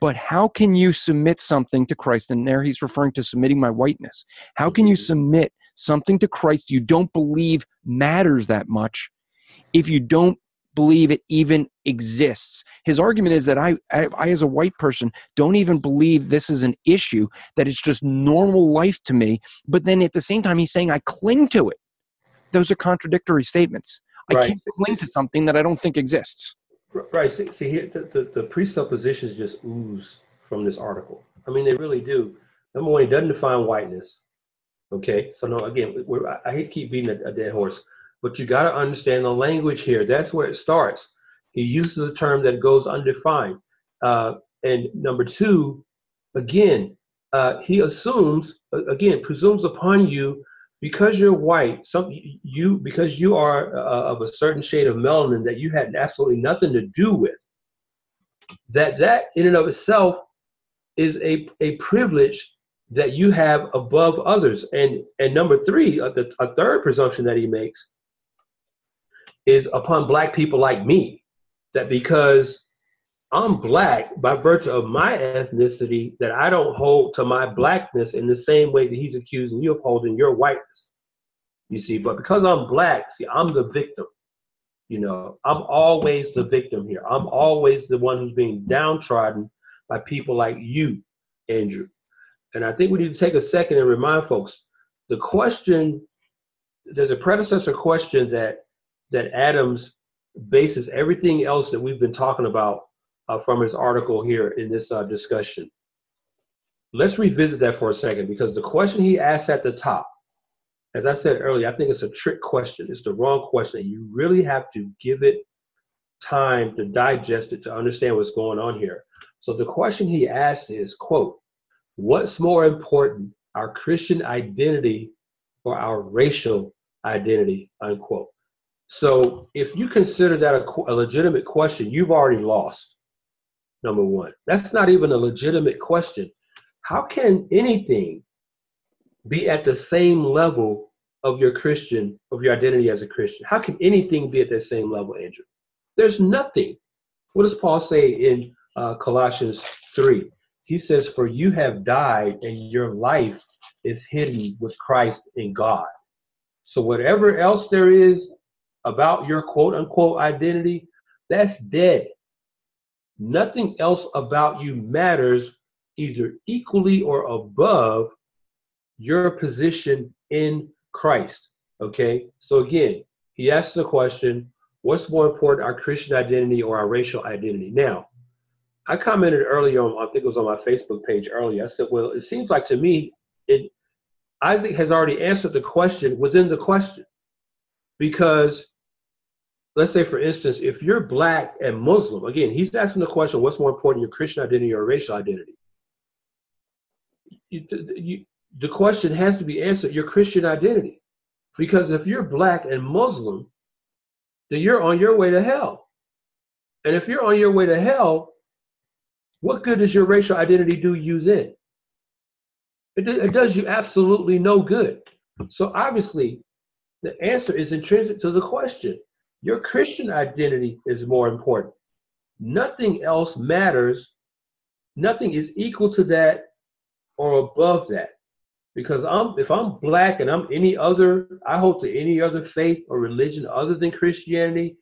but how can you submit something to Christ? And there he's referring to submitting my whiteness. How can you mm-hmm. submit something to Christ you don't believe matters that much if you don't believe it even exists? His argument is that I, I, I as a white person, don't even believe this is an issue, that it's just normal life to me. But then at the same time, he's saying I cling to it. Those are contradictory statements. Right. I can't cling to something that I don't think exists. Right. See, see here, the, the, the, presuppositions just ooze from this article. I mean, they really do. Number one, he doesn't define whiteness. Okay. So, no, again, I hate to keep beating a, a dead horse, but you got to understand the language here. That's where it starts. He uses a term that goes undefined. Uh, and number two, again, uh, he assumes, again, presumes upon you because you're white, some you because you are uh, of a certain shade of melanin that you had absolutely nothing to do with. that that in and of itself is a, a privilege that you have above others. And and number three, a, a third presumption that he makes is upon black people like me, that because I'm black by virtue of my ethnicity, that I don't hold to my blackness in the same way that he's accusing you of holding your whiteness. You see, but because I'm black, see, I'm the victim. You know, I'm always the victim here. I'm always the one who's being downtrodden by people like you, Andrew. And I think we need to take a second and remind folks the question there's a predecessor question that that Adams bases everything else that we've been talking about uh, from his article here in this uh, discussion. Let's revisit that for a second because the question he asked at the top, as I said earlier, I think it's a trick question. It's the wrong question. You really have to give it time to digest it to understand what's going on here. So the question he asks is, quote, what's more important, our Christian identity or our racial identity, unquote. So if you consider that a, a legitimate question, you've already lost number one. That's not even a legitimate question. How can anything be at the same level of your Christian, of your identity as a Christian? How can anything be at that same level, Andrew? There's nothing. What does Paul say in uh, Colossians 3? He says, For you have died, and your life is hidden with Christ in God. So, whatever else there is about your quote unquote identity, that's dead. Nothing else about you matters either equally or above your position in Christ. Okay, so again, he asks the question what's more important, our Christian identity or our racial identity? Now, I commented earlier on, I think it was on my Facebook page earlier. I said, well, it seems like to me, it, Isaac has already answered the question within the question because let's say for instance if you're black and muslim again he's asking the question what's more important your christian identity or racial identity? You, you, the question has to be answered your christian identity. Because if you're black and muslim then you're on your way to hell. And if you're on your way to hell what good does your racial identity do you then? It, it does you absolutely no good. So obviously the answer is intrinsic to the question your Christian identity is more important. Nothing else matters. Nothing is equal to that or above that. Because I'm if I'm black and I'm any other, I hold to any other faith or religion other than Christianity,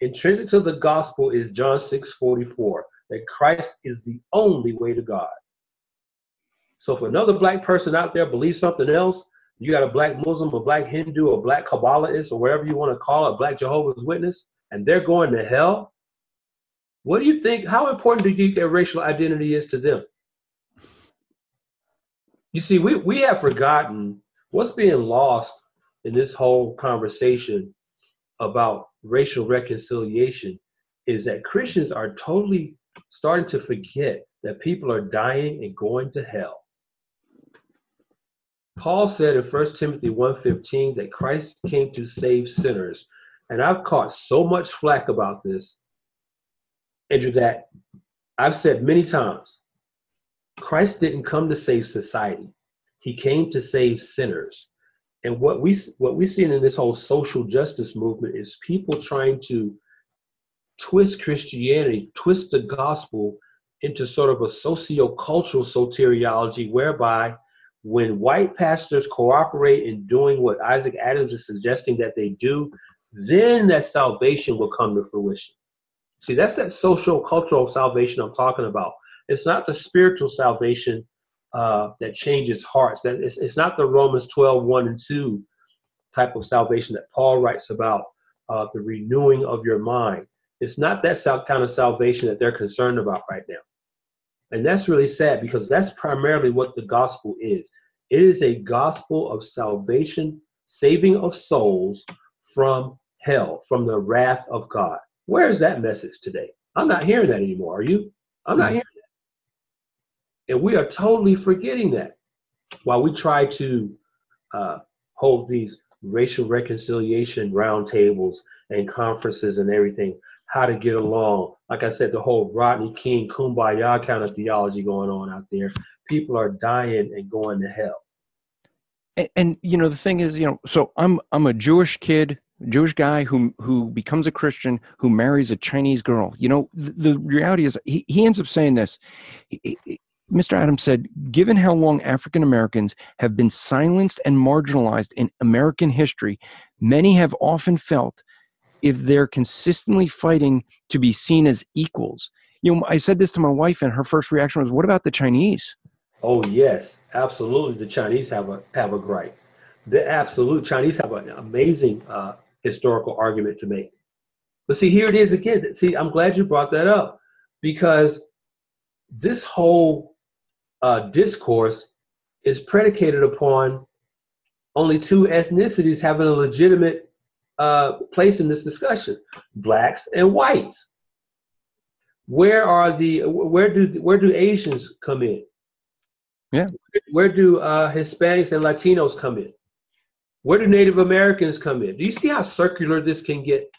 intrinsic to the gospel is John 6 44, that Christ is the only way to God. So if another black person out there believes something else, you got a black Muslim, a black Hindu, a black Kabbalahist, or whatever you want to call it, black Jehovah's Witness, and they're going to hell. What do you think? How important do you think their racial identity is to them? You see, we, we have forgotten what's being lost in this whole conversation about racial reconciliation is that Christians are totally starting to forget that people are dying and going to hell. Paul said in 1 Timothy 1:15 that Christ came to save sinners. And I've caught so much flack about this, Andrew, that I've said many times, Christ didn't come to save society. He came to save sinners. And what we what we see in this whole social justice movement is people trying to twist Christianity, twist the gospel into sort of a socio-cultural soteriology whereby when white pastors cooperate in doing what Isaac Adams is suggesting that they do, then that salvation will come to fruition. See, that's that social cultural salvation I'm talking about. It's not the spiritual salvation uh, that changes hearts. That it's, it's not the Romans 12, 1 and 2 type of salvation that Paul writes about, uh, the renewing of your mind. It's not that kind of salvation that they're concerned about right now. And that's really sad because that's primarily what the gospel is. It is a gospel of salvation, saving of souls from hell, from the wrath of God. Where is that message today? I'm not hearing that anymore. Are you? I'm not hearing that. And we are totally forgetting that while we try to uh, hold these racial reconciliation roundtables and conferences and everything. How to get along. Like I said, the whole Rodney King kumbaya kind of theology going on out there. People are dying and going to hell. And, and you know the thing is, you know, so I'm I'm a Jewish kid, Jewish guy who who becomes a Christian who marries a Chinese girl. You know, the, the reality is he, he ends up saying this. He, he, Mr. Adams said, given how long African Americans have been silenced and marginalized in American history, many have often felt if they're consistently fighting to be seen as equals. You know, I said this to my wife, and her first reaction was, "What about the Chinese?" Oh yes, absolutely. The Chinese have a have a gripe. The absolute Chinese have an amazing uh, historical argument to make. But see, here it is again. See, I'm glad you brought that up because this whole uh, discourse is predicated upon only two ethnicities having a legitimate uh, place in this discussion: blacks and whites. Where are the where do where do Asians come in? Yeah. Where do uh, Hispanics and Latinos come in? Where do Native Americans come in? Do you see how circular this can get?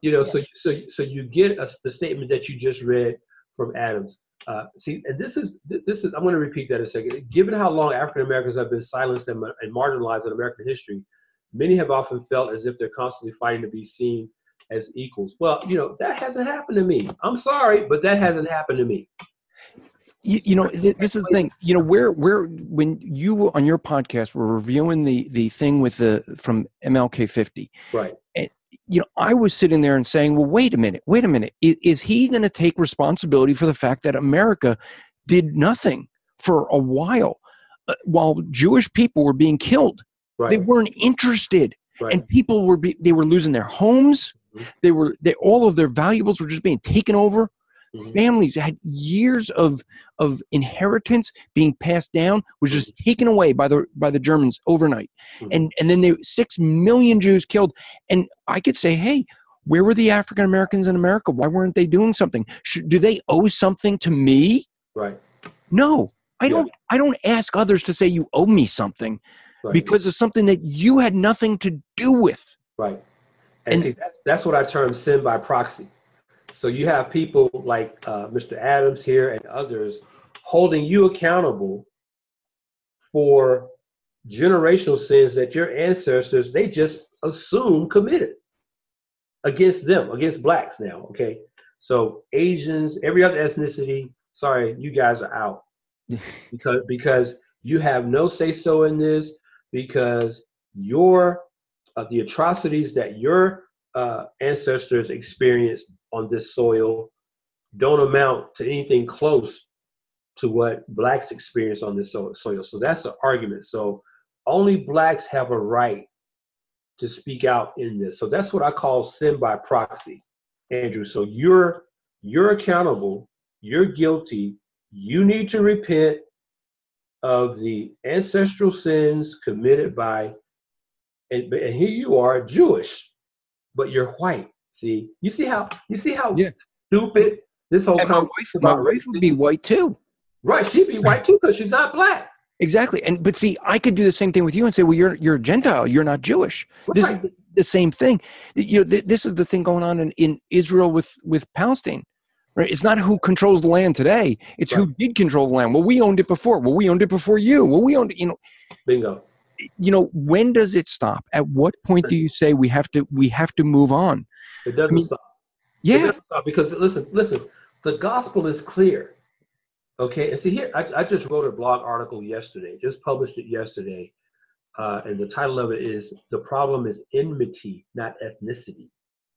You know, yeah. so so so you get a, the statement that you just read from Adams. Uh, see, and this is this is I'm going to repeat that a second. Given how long African Americans have been silenced and, and marginalized in American history, many have often felt as if they're constantly fighting to be seen as equals. Well, you know that hasn't happened to me. I'm sorry, but that hasn't happened to me. You, you know, th- this is the thing. You know, where where when you on your podcast were reviewing the the thing with the from MLK 50, right? And, you know, I was sitting there and saying, well, wait a minute, wait a minute. Is, is he going to take responsibility for the fact that America did nothing for a while uh, while Jewish people were being killed? Right. They weren't interested. Right. And people were be, they were losing their homes. Mm-hmm. They were they all of their valuables were just being taken over. Mm-hmm. Families had years of of inheritance being passed down was just mm-hmm. taken away by the by the Germans overnight, mm-hmm. and and then they six million Jews killed. And I could say, hey, where were the African Americans in America? Why weren't they doing something? Should, do they owe something to me? Right. No, I don't. I don't ask others to say you owe me something right. because of something that you had nothing to do with. Right. And, and see, that's, that's what I term sin by proxy. So you have people like uh, Mr. Adams here and others holding you accountable for generational sins that your ancestors they just assume committed against them, against blacks now. Okay, so Asians, every other ethnicity. Sorry, you guys are out [LAUGHS] because because you have no say so in this because your uh, the atrocities that your uh, ancestors experienced on this soil don't amount to anything close to what blacks experience on this soil. So that's an argument. So only blacks have a right to speak out in this. So that's what I call sin by proxy, Andrew. So you're you're accountable, you're guilty, you need to repent of the ancestral sins committed by and, and here you are Jewish, but you're white. See, you see how you see how yeah. stupid this whole and conversation my wife, my wife would be white too. Right, she'd be white too because she's not black. Exactly, and but see, I could do the same thing with you and say, "Well, you're you're a Gentile. You're not Jewish." Right. This is the same thing. You know, th- this is the thing going on in, in Israel with with Palestine. Right? It's not who controls the land today; it's right. who did control the land. Well, we owned it before. Well, we owned it before you. Well, we owned it. You know. Bingo you know when does it stop at what point do you say we have to we have to move on it doesn't I mean, stop. Yeah. Doesn't stop because listen, listen, the gospel is clear. Okay, and see here, I, I just wrote a blog article yesterday, just published it yesterday, uh, and the title of it is "The Problem Is Enmity, Not Ethnicity."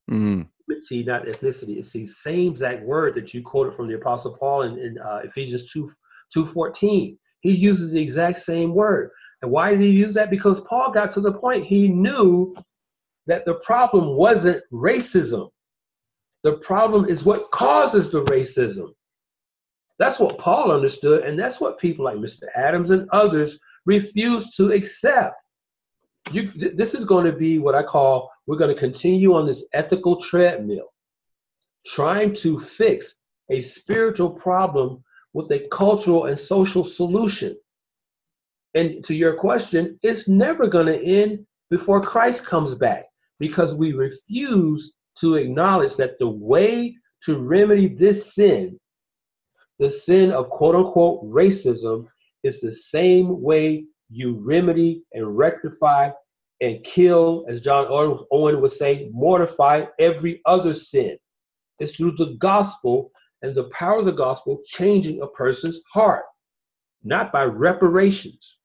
Mm. Enmity, not ethnicity. It's the same exact word that you quoted from the Apostle Paul in, in uh, Ephesians two two fourteen. He uses the exact same word. And why did he use that? Because Paul got to the point he knew that the problem wasn't racism. The problem is what causes the racism. That's what Paul understood, and that's what people like Mr. Adams and others refuse to accept. You, this is going to be what I call we're going to continue on this ethical treadmill, trying to fix a spiritual problem with a cultural and social solution. And to your question, it's never going to end before Christ comes back because we refuse to acknowledge that the way to remedy this sin, the sin of quote unquote racism, is the same way you remedy and rectify and kill, as John Owen would say, mortify every other sin. It's through the gospel and the power of the gospel changing a person's heart, not by reparations.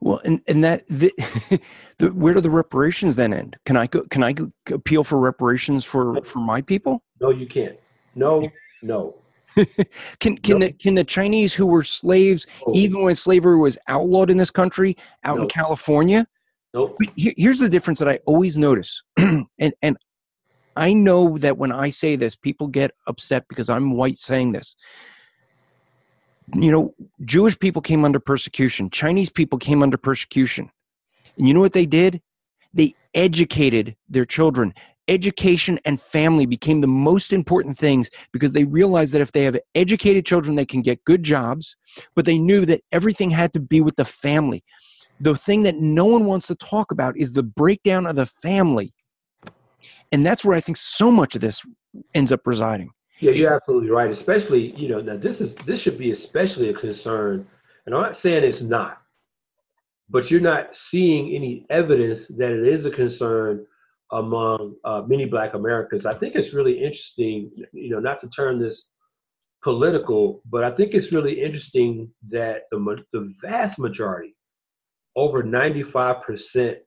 Well, and and that the, [LAUGHS] the, where do the reparations then end? Can I go? Can I go, appeal for reparations for for my people? No, you can't. No, no. [LAUGHS] can can nope. the can the Chinese who were slaves, oh. even when slavery was outlawed in this country, out nope. in California? Nope. Here, here's the difference that I always notice, [CLEARS THROAT] and and I know that when I say this, people get upset because I'm white saying this you know, Jewish people came under persecution, Chinese people came under persecution. And you know what they did? They educated their children. Education and family became the most important things because they realized that if they have educated children, they can get good jobs, but they knew that everything had to be with the family. The thing that no one wants to talk about is the breakdown of the family. And that's where I think so much of this ends up residing. Yeah, you're absolutely right. Especially, you know, now this is this should be especially a concern, and I'm not saying it's not, but you're not seeing any evidence that it is a concern among uh, many Black Americans. I think it's really interesting, you know, not to turn this political, but I think it's really interesting that the the vast majority, over 95 percent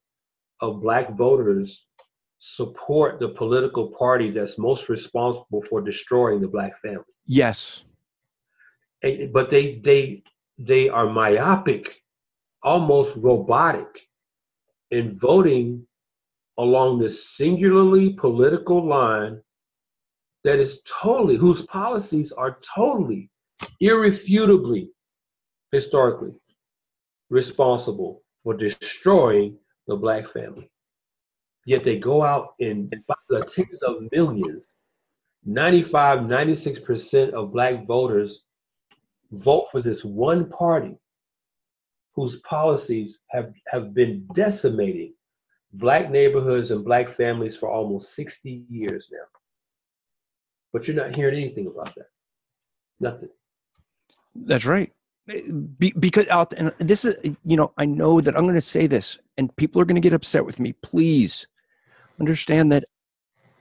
of Black voters support the political party that's most responsible for destroying the black family. Yes. But they they they are myopic, almost robotic in voting along this singularly political line that is totally whose policies are totally irrefutably historically responsible for destroying the black family. Yet they go out and the tens of millions, 95, 96% of black voters vote for this one party whose policies have, have been decimating black neighborhoods and black families for almost 60 years now. But you're not hearing anything about that. Nothing. That's right. Be, because out and this is you know I know that I'm going to say this and people are going to get upset with me. Please understand that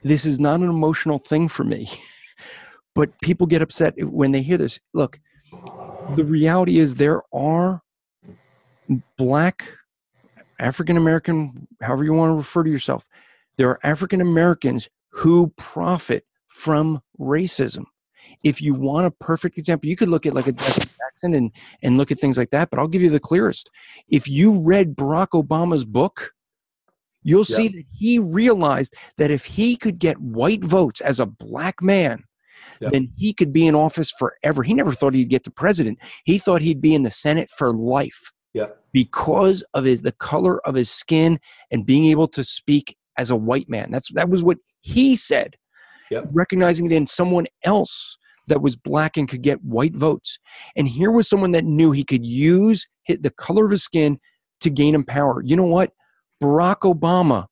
this is not an emotional thing for me. [LAUGHS] but people get upset when they hear this. Look, the reality is there are black, African American, however you want to refer to yourself, there are African Americans who profit from racism. If you want a perfect example, you could look at like a Jesse Jackson and, and look at things like that, but I'll give you the clearest. If you read Barack Obama's book, you'll yep. see that he realized that if he could get white votes as a black man, yep. then he could be in office forever. He never thought he'd get the president. He thought he'd be in the Senate for life. Yep. Because of his the color of his skin and being able to speak as a white man. That's that was what he said. Yep. Recognizing it in someone else that was black and could get white votes. And here was someone that knew he could use the color of his skin to gain him power. You know what? Barack Obama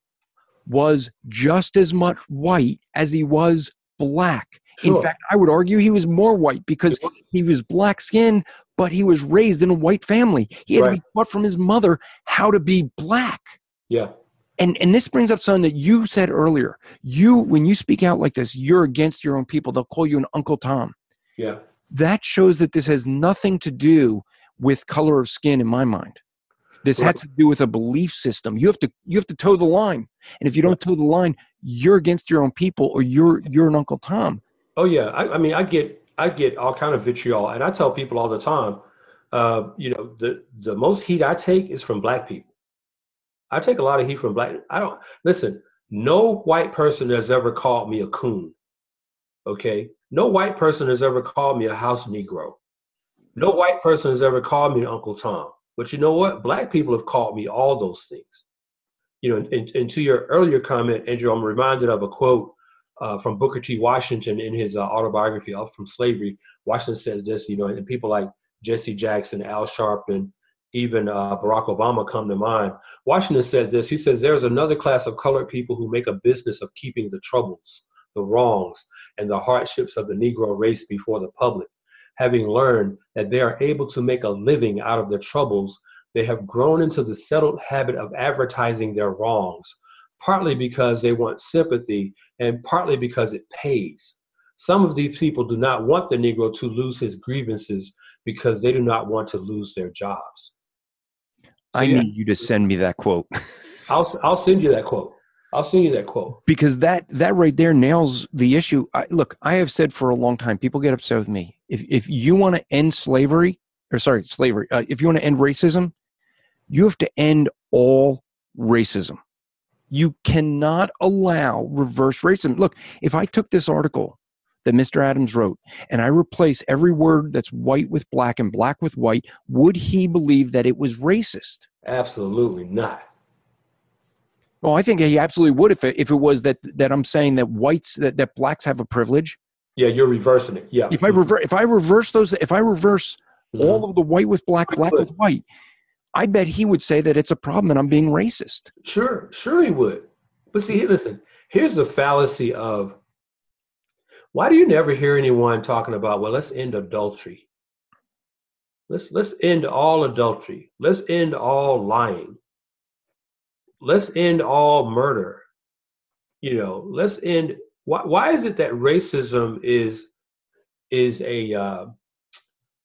was just as much white as he was black. Sure. In fact, I would argue he was more white because he was black skinned, but he was raised in a white family. He had right. to be taught from his mother how to be black. Yeah. And and this brings up something that you said earlier. You when you speak out like this, you're against your own people. They'll call you an Uncle Tom. Yeah. That shows that this has nothing to do with color of skin in my mind. This right. has to do with a belief system. You have to you have to toe the line, and if you don't toe the line, you're against your own people, or you're you're an Uncle Tom. Oh yeah, I, I mean, I get I get all kind of vitriol, and I tell people all the time, uh, you know, the the most heat I take is from black people. I take a lot of heat from black. I don't listen. No white person has ever called me a coon. Okay, no white person has ever called me a house Negro. No white person has ever called me Uncle Tom. But you know what? Black people have called me all those things. You know, and, and to your earlier comment, Andrew, I'm reminded of a quote uh, from Booker T. Washington in his uh, autobiography, Up from Slavery. Washington says this, you know, and people like Jesse Jackson, Al Sharpton, even uh, Barack Obama come to mind. Washington said this. He says, There's another class of colored people who make a business of keeping the troubles, the wrongs, and the hardships of the Negro race before the public. Having learned that they are able to make a living out of their troubles, they have grown into the settled habit of advertising their wrongs, partly because they want sympathy and partly because it pays. Some of these people do not want the Negro to lose his grievances because they do not want to lose their jobs. I yeah. need you to send me that quote [LAUGHS] I'll I'll send you that quote. I'll send you that quote. because that that right there nails the issue. I, look, I have said for a long time, people get upset with me. If if you want to end slavery, or sorry, slavery, uh, if you want to end racism, you have to end all racism. You cannot allow reverse racism. Look, if I took this article that Mr. Adams wrote and I replace every word that's white with black and black with white, would he believe that it was racist? Absolutely not. Well, I think he absolutely would if it, if it was that that I'm saying that whites that, that blacks have a privilege. Yeah, you're reversing it. Yeah. If I reverse if I reverse those if I reverse Mhm. all of the white with black, black with white, I bet he would say that it's a problem and I'm being racist. Sure, sure he would. But see, listen, here's the fallacy of why do you never hear anyone talking about, well, let's end adultery. Let's let's end all adultery. Let's end all lying. Let's end all murder. You know, let's end why why is it that racism is is a uh,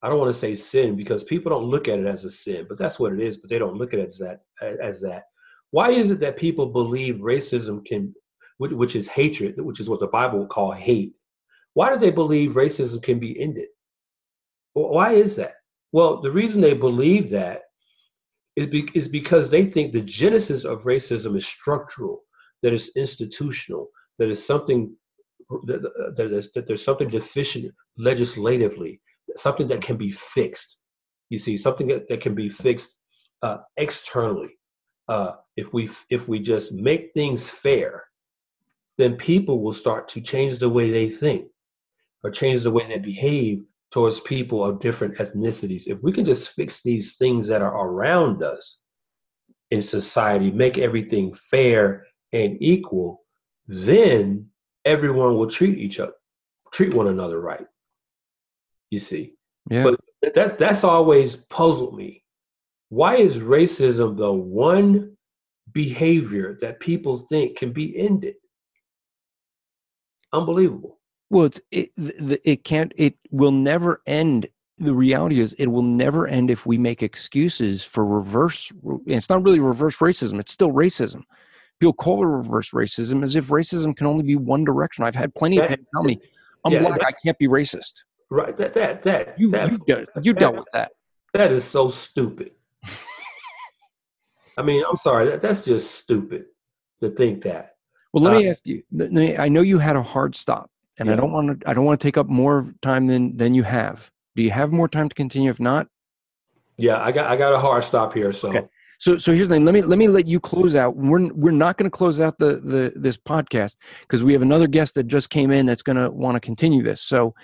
I don't want to say sin because people don't look at it as a sin, but that's what it is. But they don't look at it as that. As that. Why is it that people believe racism can, which, is hatred, which is what the Bible would call hate? Why do they believe racism can be ended? Why is that? Well, the reason they believe that is, be, is because they think the genesis of racism is structural, that it's institutional, that it's something that, that, that there's something deficient legislatively, something that can be fixed. You see, something that, that can be fixed uh, externally. Uh, if we if we just make things fair, then people will start to change the way they think or change the way they behave towards people of different ethnicities. If we can just fix these things that are around us in society, make everything fair and equal, then everyone will treat each other, treat one another right. You see, Yeah. but that that's always puzzled me. Why is racism the one behavior that people think can be ended? Unbelievable. Well, it's it, the, it can't it will never end. The reality is it will never end if we make excuses for reverse. It's not really reverse racism. It's still racism. People call it reverse racism as if racism can only be one direction. I've had plenty of people tell me, "I'm yeah, black. I can't be racist." Right. That that that You that, you, dealt, you dealt with that. that is so stupid. [LAUGHS] I mean, I'm sorry. That, that's just stupid to think that. Well, let Uh, me ask you. let me- I know you had a hard stop, and I don't want to. I don't want to take up more time than than you have. Do you have more time to continue? If not, Yeah, I got I got a hard stop here. So Okay. So so here's the thing. Let me let me let you close out. We're we're not going to close out the the this podcast because we have another guest that just came in that's going to want to continue this. So,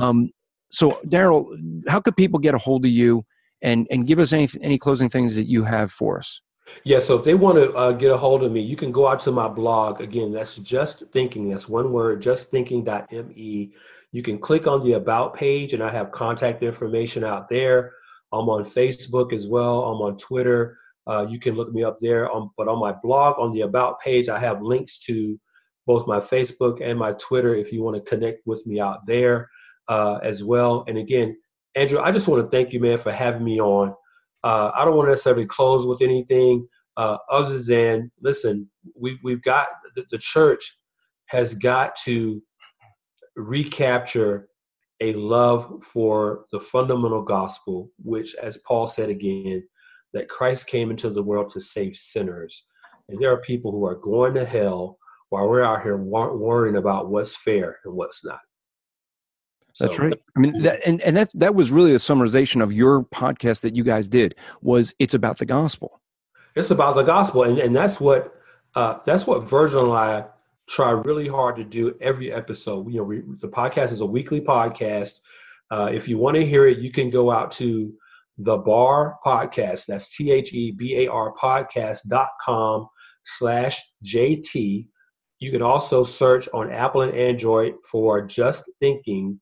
um, so Darrell, how could people get a hold of you and and give us any any closing things that you have for us? Yeah, so if they want to uh, get a hold of me, you can go out to my blog. Again, that's just thinking. That's one word, justthinking.me. You can click on the about page, and I have contact information out there. I'm on Facebook as well. I'm on Twitter. Uh, you can look me up there. Um, but on my blog, on the about page, I have links to both my Facebook and my Twitter if you want to connect with me out there uh, as well. And again, Andrew, I just want to thank you, man, for having me on. Uh, I don't want to necessarily close with anything uh, other than listen. We we've got the, the church has got to recapture a love for the fundamental gospel, which, as Paul said again, that Christ came into the world to save sinners, and there are people who are going to hell while we're out here worrying about what's fair and what's not. That's So- right. I mean, that, and and that that was really a summarization of your podcast that you guys did. Was it's about the gospel? It's about the gospel, and, and that's what uh, that's what Virgil and I try really hard to do every episode. You know, we, the podcast is a weekly podcast. Uh, if you want to hear it, you can go out to the bar podcast. That's T H E B A R podcast.com slash JT. You can also search on Apple and Android for Just Thinking.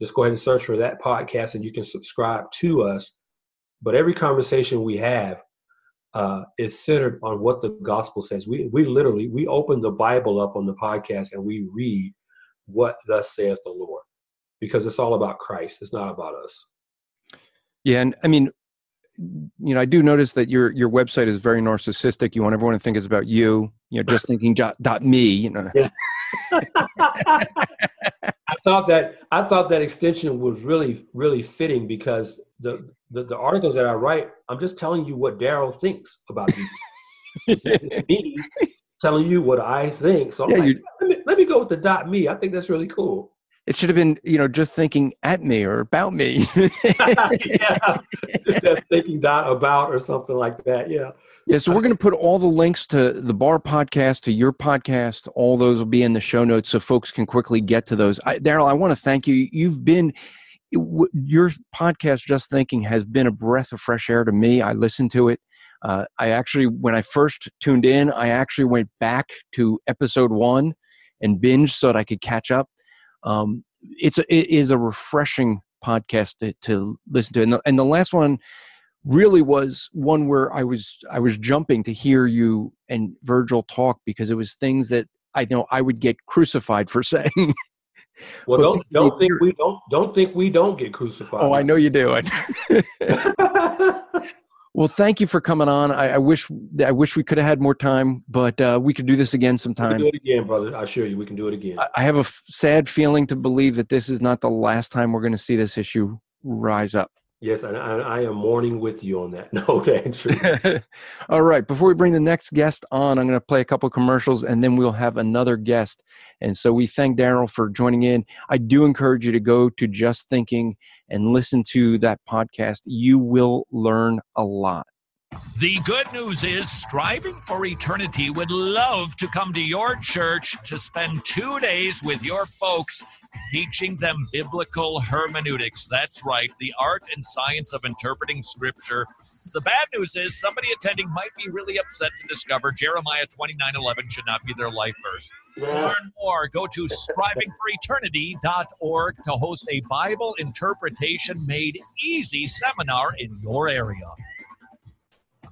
Just go ahead and search for that podcast and you can subscribe to us. But every conversation we have uh, is centered on what the gospel says. We, we literally, we open the Bible up on the podcast and we read what thus says the Lord because it's all about Christ. It's not about us. Yeah, and I mean, you know, I do notice that your your website is very narcissistic. You want everyone to think it's about you. You know, just thinking dot, dot me. You know. Yeah. [LAUGHS] [LAUGHS] I thought that I thought that extension was really really fitting because the, the the articles that I write, I'm just telling you what Darrell thinks about you. [LAUGHS] me telling you what I think. So yeah, like, let, me, let me go with the dot me. I think that's really cool. It should have been, you know, just thinking at me or about me. [LAUGHS] yeah, just thinking dot about or something like that. Yeah. Yeah, so we're going to put all the links to the bar podcast, to your podcast. All those will be in the show notes, so folks can quickly get to those. Darrell, I want to thank you. You've been your podcast, Just Thinking, has been a breath of fresh air to me. I listened to it. Uh, I actually, when I first tuned in, I actually went back to episode one and binge so that I could catch up. Um, it's a, it is a refreshing podcast to, to listen to, and the, and the last one really was one where I was I was jumping to hear you and Virgil talk because it was things that I know I would get crucified for [LAUGHS] saying. Well, don't don't think we don't don't think we don't get crucified. Oh, I know you do. [LAUGHS] [LAUGHS] well, thank you for coming on. I, I, wish I wish we could have had more time, but uh, we could do this again sometime. do it again, brother. I assure you, we can do it again. I, I have a f- sad feeling to believe that this is not the last time we're going to see this issue rise up. Yes, and I, I, am mourning with you on that [LAUGHS] note, Andrew. [LAUGHS] All right. Before we bring the next guest on, I'm going to play a couple commercials and then we'll have another guest. And so we thank Darrell for joining in. I do encourage you to go to Just Thinking and listen to that podcast. You will learn a lot. The good news is Striving for Eternity would love to come to your church to spend two days with your folks teaching them biblical hermeneutics. That's right, the art and science of interpreting scripture. The bad news is somebody attending might be really upset to discover Jeremiah 29:11 should not be their life verse. Learn more, go to strivingforeternity.org to host a Bible interpretation made easy seminar in your area.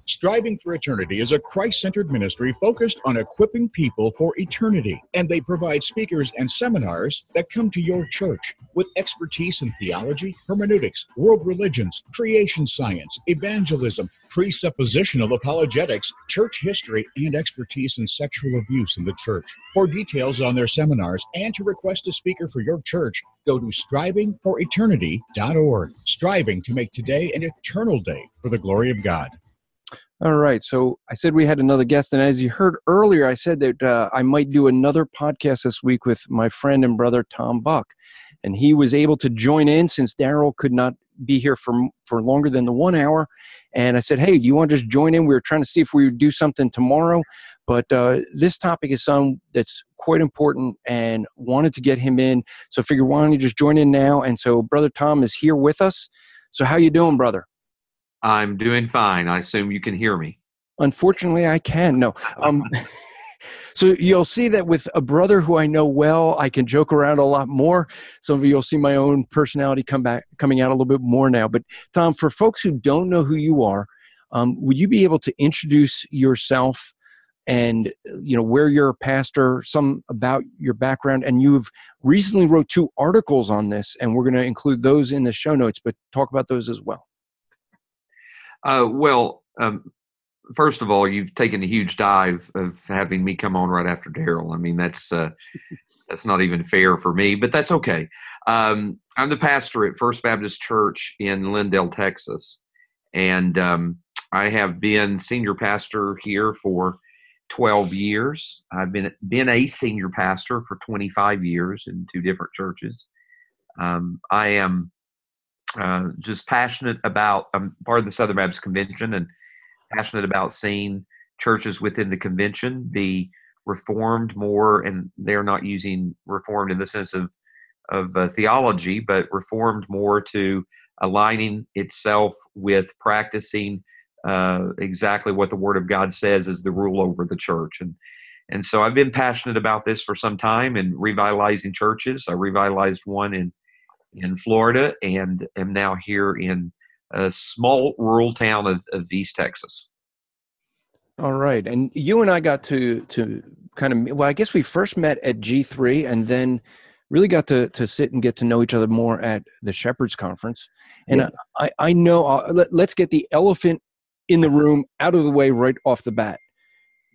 Striving for Eternity is a Christ centered ministry focused on equipping people for eternity, and they provide speakers and seminars that come to your church with expertise in theology, hermeneutics, world religions, creation science, evangelism, presuppositional apologetics, church history, and expertise in sexual abuse in the church. For details on their seminars and to request a speaker for your church, go to strivingforeternity.org, striving to make today an eternal day for the glory of God. All right. So I said we had another guest. And as you heard earlier, I said that uh, I might do another podcast this week with my friend and brother, Tom Buck. And he was able to join in since Darrell could not be here for, for longer than the one hour. And I said, hey, you want to just join in? We were trying to see if we would do something tomorrow. But uh, this topic is something that's quite important and wanted to get him in. So I figured, why don't you just join in now? And so Brother Tom is here with us. So how you doing, brother? I'm doing fine. I assume you can hear me. Unfortunately, I can. No. Um, [LAUGHS] [LAUGHS] so you'll see that with a brother who I know well, I can joke around a lot more. Some of you will see my own personality come back, coming out a little bit more now. But Tom, for folks who don't know who you are, um, would you be able to introduce yourself and you know where you're a pastor, some about your background, and you've recently wrote two articles on this, and we're going to include those in the show notes. But talk about those as well. Uh, well, um, first of all, you've taken a huge dive of having me come on right after Darrell. I mean, that's uh, that's not even fair for me, but that's okay. Um, I'm the pastor at First Baptist Church in Lindale, Texas, and um, I have been senior pastor here for 12 years. I've been been a senior pastor for 25 years in two different churches. Um, I am uh, just passionate about. I'm part of the Southern Baptist Convention and passionate about seeing churches within the convention be reformed more, and they're not using reformed in the sense of of uh, theology, but reformed more to aligning itself with practicing uh, exactly what the Word of God says is the rule over the church. And and so I've been passionate about this for some time and revitalizing churches. I revitalized one in in Florida and am now here in a small rural town of, of East Texas. All right, and you and I got to to kind of well, I guess we first met at G three, and then really got to to sit and get to know each other more at the Shepherds Conference. And yes. I I know uh, let, let's get the elephant in the room out of the way right off the bat.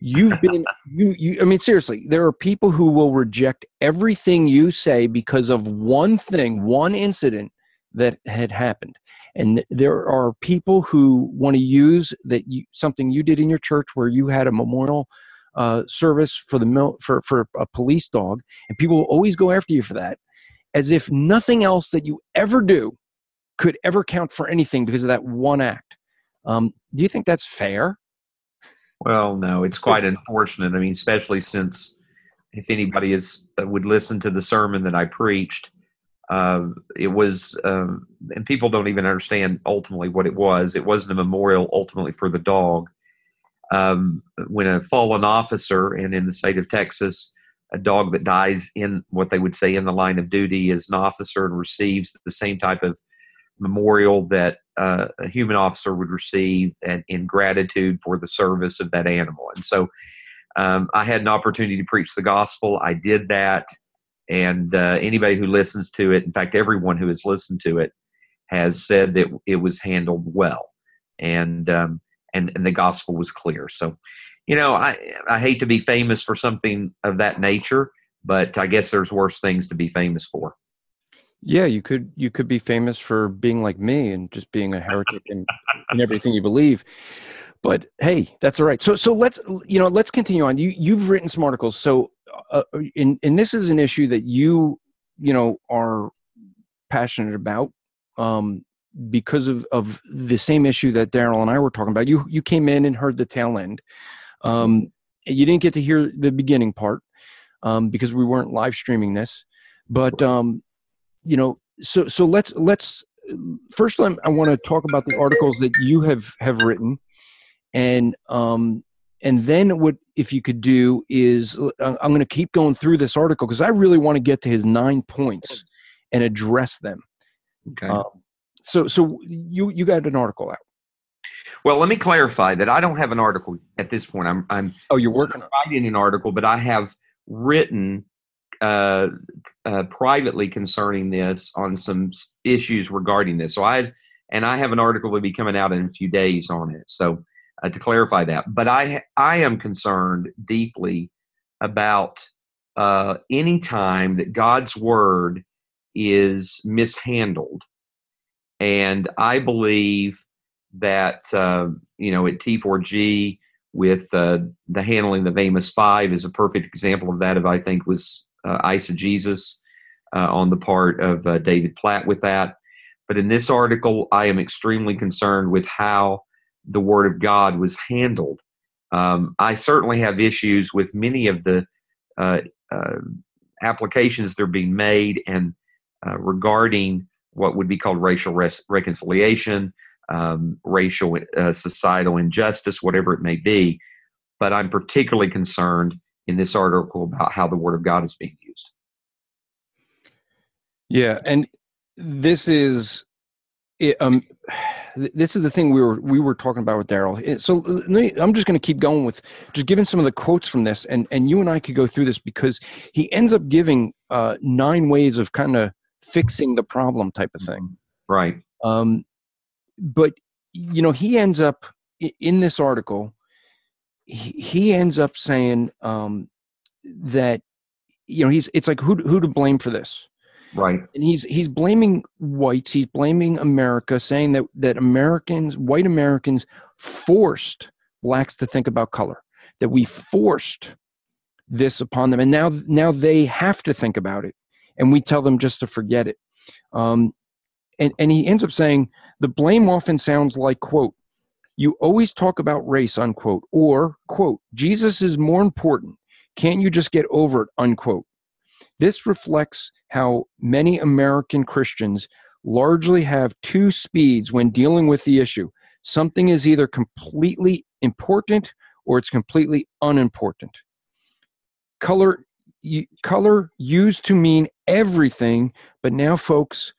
You've been you you I mean seriously, there are people who will reject everything you say because of one thing, one incident that had happened. And there are people who want to use that you something you did in your church where you had a memorial uh, service for the mil- for for a police dog, and people will always go after you for that, as if nothing else that you ever do could ever count for anything because of that one act. Um, do you think that's fair? Well, no, it's quite unfortunate. I mean, especially since if anybody is uh, would listen to the sermon that I preached, uh, it was, um, and people don't even understand ultimately what it was. It wasn't a memorial ultimately for the dog. Um, when a fallen officer, and in the state of Texas, a dog that dies in what they would say in the line of duty is an officer and receives the same type of memorial that uh, a human officer would receive and in gratitude for the service of that animal. And so um, I had an opportunity to preach the gospel. I did that. And uh, anybody who listens to it, in fact, everyone who has listened to it, has said that it was handled well, and um, and and the gospel was clear. So, you know, I I hate to be famous for something of that nature, but I guess there's worse things to be famous for. Yeah, you could you could be famous for being like me and just being a heretic and, in everything you believe. But hey, that's all right. So so let's you know let's continue on. You you've written some articles. So uh, and and this is an issue that you you know are passionate about um, because of of the same issue that Darrell and I were talking about. You you came in and heard the tail end. Um, you didn't get to hear the beginning part um, because we weren't live streaming this, but um, you know, so so let's let's first I want to talk about the articles that you have have written, and um, and then what if you could do is I'm going to keep going through this article because I really want to get to his nine points and address them. Okay. Um, so so you you got an article out. Well, let me clarify that I don't have an article at this point. I'm I'm oh you're working writing an article, but I have written uh, uh, privately concerning this on some issues regarding this. So I've and I have an article will be coming out in a few days on it. So uh, to clarify that, but I I am concerned deeply about uh, any time that God's word is mishandled, and I believe that uh, you know at T4G with uh, the handling of Amos five is a perfect example of that. If I think was uh, eisegesis uh, on the part of uh, David Platt with that. But in this article, I am extremely concerned with how the Word of God was handled. Um, I certainly have issues with many of the uh, uh, applications that are being made and uh, regarding what would be called racial res- reconciliation, um, racial uh, societal injustice, whatever it may be. But I'm particularly concerned in this article about how the Word of God is being used. Yeah, and this is it, um this is the thing we were we were talking about with Darrell. So me, I'm just going to keep going with just giving some of the quotes from this, and and you and I could go through this because he ends up giving uh, nine ways of kind of fixing the problem type of thing. Right. Um, but you know he ends up in this article he, ends up saying um, that you know he's it's like who who to blame for this? Right. And he's he's blaming whites he's blaming america saying that that americans white americans forced blacks to think about color that we forced this upon them and now now they have to think about it and we tell them just to forget it. Um, and and he ends up saying the blame often sounds like quote you always talk about race, unquote, or, quote, Jesus is more important. Can't you just get over it, unquote. This reflects how many American Christians largely have two speeds when dealing with the issue. Something is either completely important or it's completely unimportant. Color color used to mean everything, but now folks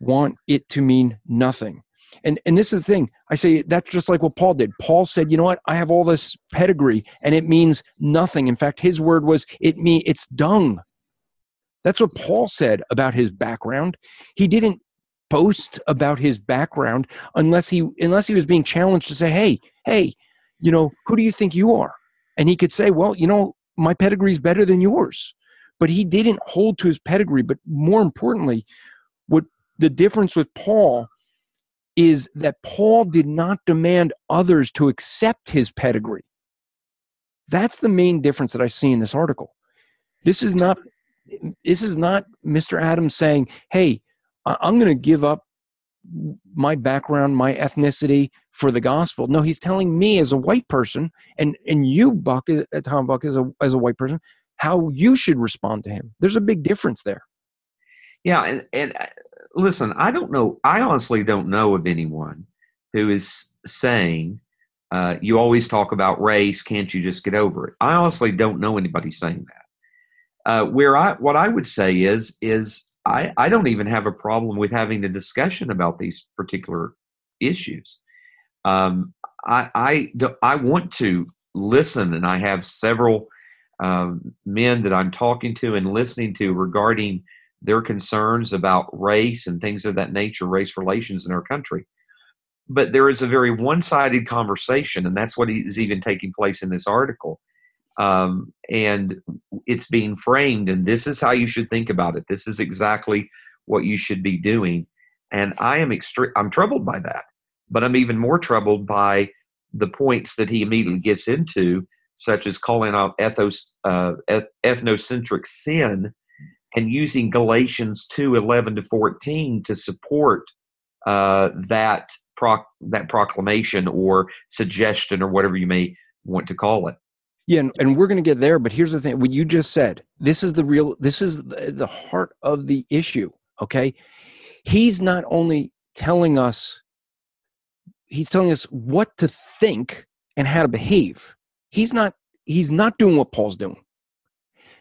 want it to mean nothing. And and this is the thing. I say that's just like what Paul did. Paul said, "You know what? I have all this pedigree and it means nothing." In fact, his word was it me it's dung. That's what Paul said about his background. He didn't boast about his background unless he unless he was being challenged to say, "Hey, hey, you know, who do you think you are?" And he could say, "Well, you know, my pedigree is better than yours." But he didn't hold to his pedigree, but more importantly, what the difference with Paul is that Paul did not demand others to accept his pedigree. That's the main difference that I see in this article. This is not this is not Mr. Adams saying, "Hey, I'm going to give up my background, my ethnicity for the gospel." No, he's telling me as a white person, and and you, Buck, uh, Tom Buck, as a as a white person, how you should respond to him. There's a big difference there. Yeah, and and listen, I don't know. I honestly don't know of anyone who is saying uh, you always talk about race. Can't you just get over it? I honestly don't know anybody saying that. Uh, where I what I would say is is I, I don't even have a problem with having a discussion about these particular issues. Um, I I, I want to listen, and I have several um, men that I'm talking to and listening to regarding their concerns about race and things of that nature, race relations in our country. But there is a very one sided conversation, and that's what is even taking place in this article. Um, and it's being framed and this is how you should think about it. This is exactly what you should be doing. And i am extreme i'm troubled by that but i'm even more troubled by the points that he immediately gets into such as calling out ethos, uh, eth- ethnocentric sin and using galatians 2 11 to 14 to support uh, that that proclamation or suggestion or whatever you may want to call it yeah, and, and we're going to get there, but here's the thing: what you just said. This is the real. This is the, the heart of the issue. Okay, he's not only telling us. He's telling us what to think and how to behave. He's not. He's not doing what Paul's doing.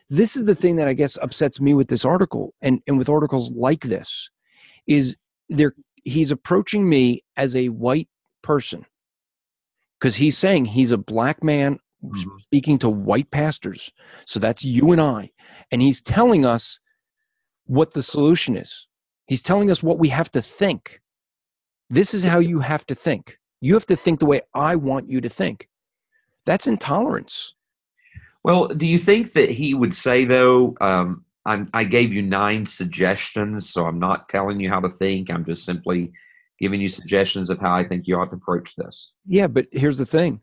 This is the thing that I guess upsets me with this article and, and with articles like this, is there he's approaching me as a white person because he's saying he's a black man mm-hmm. speaking to white pastors. So that's you and I. And he's telling us what the solution is. He's telling us what we have to think. This is how you have to think. You have to think the way I want you to think. That's intolerance. Well, do you think that he would say, though, um, i gave you nine suggestions, so I'm not telling you how to think. I'm just simply giving you suggestions of how I think you ought to approach this. Yeah, but here's the thing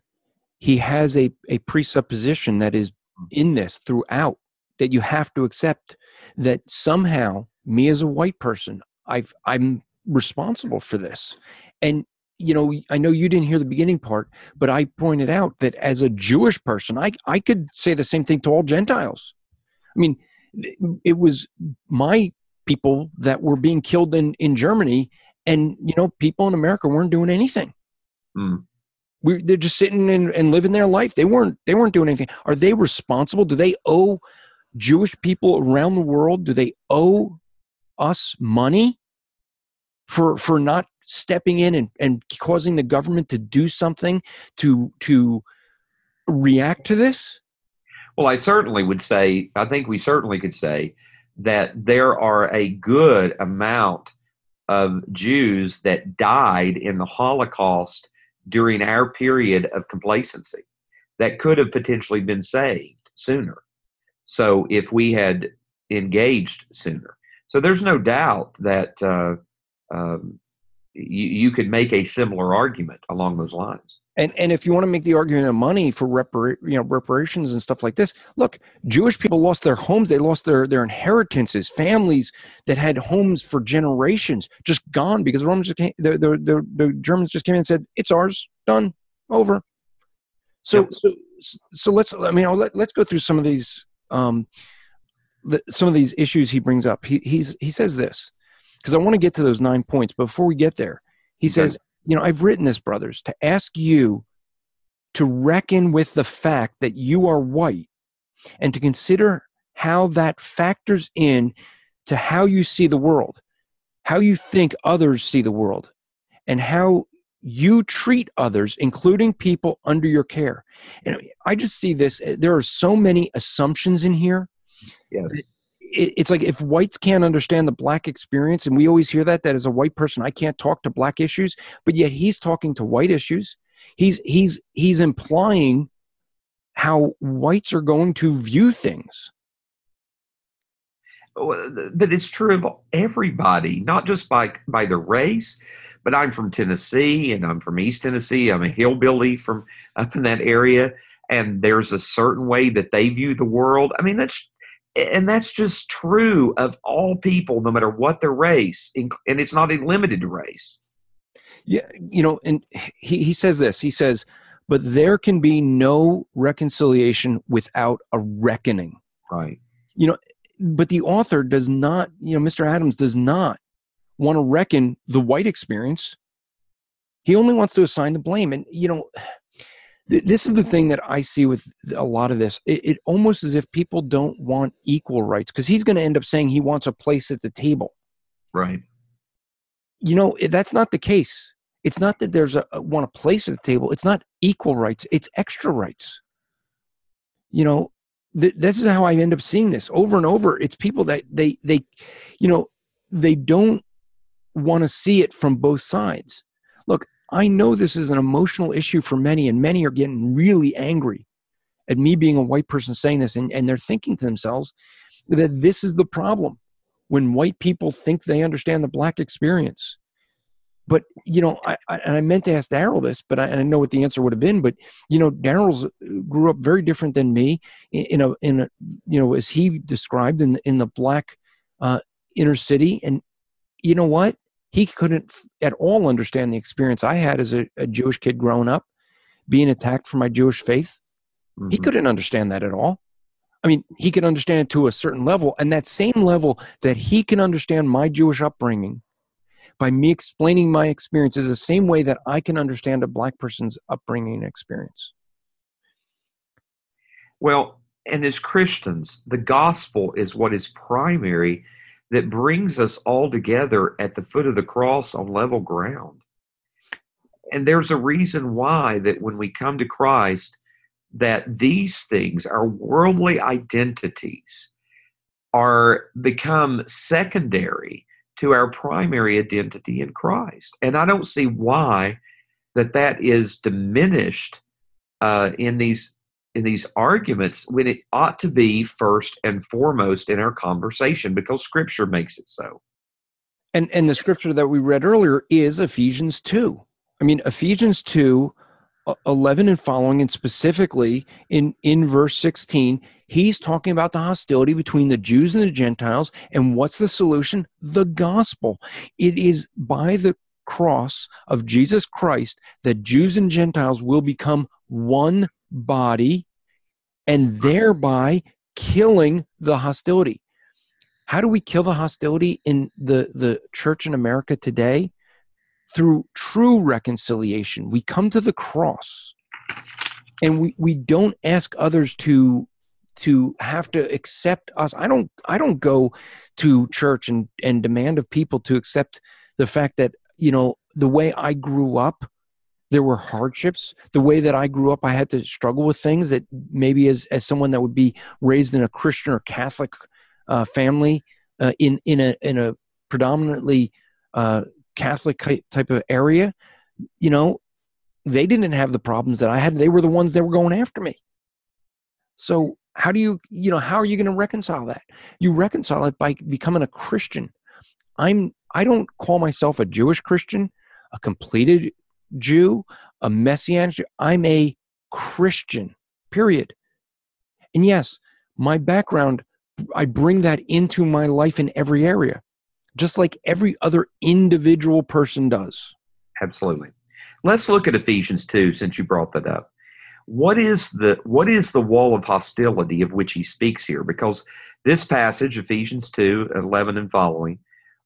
he has a, a presupposition that is in this throughout that you have to accept that somehow me as a white person I've I'm responsible for this. And you know, I know you didn't hear the beginning part, but I pointed out that as a Jewish person, I I could say the same thing to all Gentiles. I mean, it was my people that were being killed in in Germany, and you know, people in America weren't doing anything. Mm we, they're just sitting and, and living their life. They weren't they weren't doing anything. Are they responsible? Do they owe Jewish people around the world? Do they owe us money for for not stepping in and, and causing the government to do something to to react to this? Well, I certainly would say, I think we certainly could say that there are a good amount of Jews that died in the Holocaust during our period of complacency that could have potentially been saved sooner. So if we had engaged sooner. So there's no doubt that uh, um, you, you could make a similar argument along those lines. And and if you want to make the argument of money for repar- you know reparations and stuff like this, look, Jewish people lost their homes, they lost their their inheritances, families that had homes for generations just gone because the Romans just came, the, the the the Germans just came in and said it's ours, done, over. So so so let's I mean let, let's go through some of these um the, some of these issues he brings up. He he's he says this. Because I want to get to those nine points. But before we get there, he Okay. says, You know, I've written this, brothers, to ask you to reckon with the fact that you are white and to consider how that factors in to how you see the world, how you think others see the world, and how you treat others, including people under your care. And I just see this. eh, There are so many assumptions in here. Yes. It- It's like if whites can't understand the black experience, and we always hear that, that as a white person, I can't talk to black issues, but yet he's talking to white issues. He's he's he's implying how whites are going to view things. But it's true of everybody, not just by by the race. But I'm from Tennessee, and I'm from East Tennessee. I'm a hillbilly from up in that area, and there's a certain way that they view the world. I mean, that's and that's just true of all people, no matter what their race, and it's not limited to race. Yeah, you know, and he, he says this. He says, but there can be no reconciliation without a reckoning. Right. You know, but the author does not, you know, Mr. Adams does not want to reckon the white experience. He only wants to assign the blame. And, you know, th- this is the thing that I see with a lot of this. It, it almost as if people don't want equal rights because he's going to end up saying he wants a place at the table. Right. you know that's not the case it's not that there's a, a want a place at the table it's not equal rights it's extra rights you know th- this is how i end up seeing this over and over it's people that they they you know they don't want to see it from both sides i know this is an emotional issue for many and many are getting really angry at me being a white person saying this and, and they're thinking to themselves that this is the problem when white people think they understand the black experience. But you know, I, I and I meant to ask Darrell this, but I, I know what the answer would have been. But you know, Darrell's uh, grew up very different than me in, in a in a you know as he described in the, in the black uh, inner city, and you know what? He couldn't f- at all understand the experience I had as a, a Jewish kid growing up, being attacked for my Jewish faith. He Mhm. couldn't understand that at all. I mean, he could understand it to a certain level, and that same level that he can understand my Jewish upbringing by me explaining my experience is the same way that I can understand a black person's upbringing experience. Well, and as Christians, the gospel is what is primary that brings us all together at the foot of the cross on level ground. And there's a reason why that when we come to Christ, that these things, our worldly identities, are become secondary to our primary identity in Christ. And I don't see why that that is diminished uh, in these in these arguments when it ought to be first and foremost in our conversation because Scripture makes it so. And and the scripture that we read earlier is Ephesians 2. I mean Ephesians 2 uh, 11 and following and specifically in in verse 16 he's talking about the hostility between the Jews and the Gentiles and what's the solution the gospel it is by the cross of Jesus Christ that Jews and Gentiles will become one body and thereby killing the hostility. How do we kill the hostility in the the church in America today? Through true reconciliation. We come to the cross and we we don't ask others to to have to accept us. I don't i don't go to church and and demand of people to accept the fact that you know the way i grew up there were hardships the way that i grew up i had to struggle with things that maybe as as someone that would be raised in a christian or catholic uh, family uh, in in a in a predominantly uh, Catholic type of area, you know, they didn't have the problems that I had. They were the ones that were going after me. So how do you, you know, how are you going to reconcile that? You reconcile it by becoming a Christian. I'm, I don't call myself a Jewish Christian, a completed Jew, a messianic. Jew. I'm a Christian. Period. And yes, my background, I bring that into my life in every area, just like every other individual person does. Absolutely. Let's look at Ephesians 2 since you brought that up. What is the what is the wall of hostility of which he speaks here? Because this passage, Ephesians 2, 11 and following,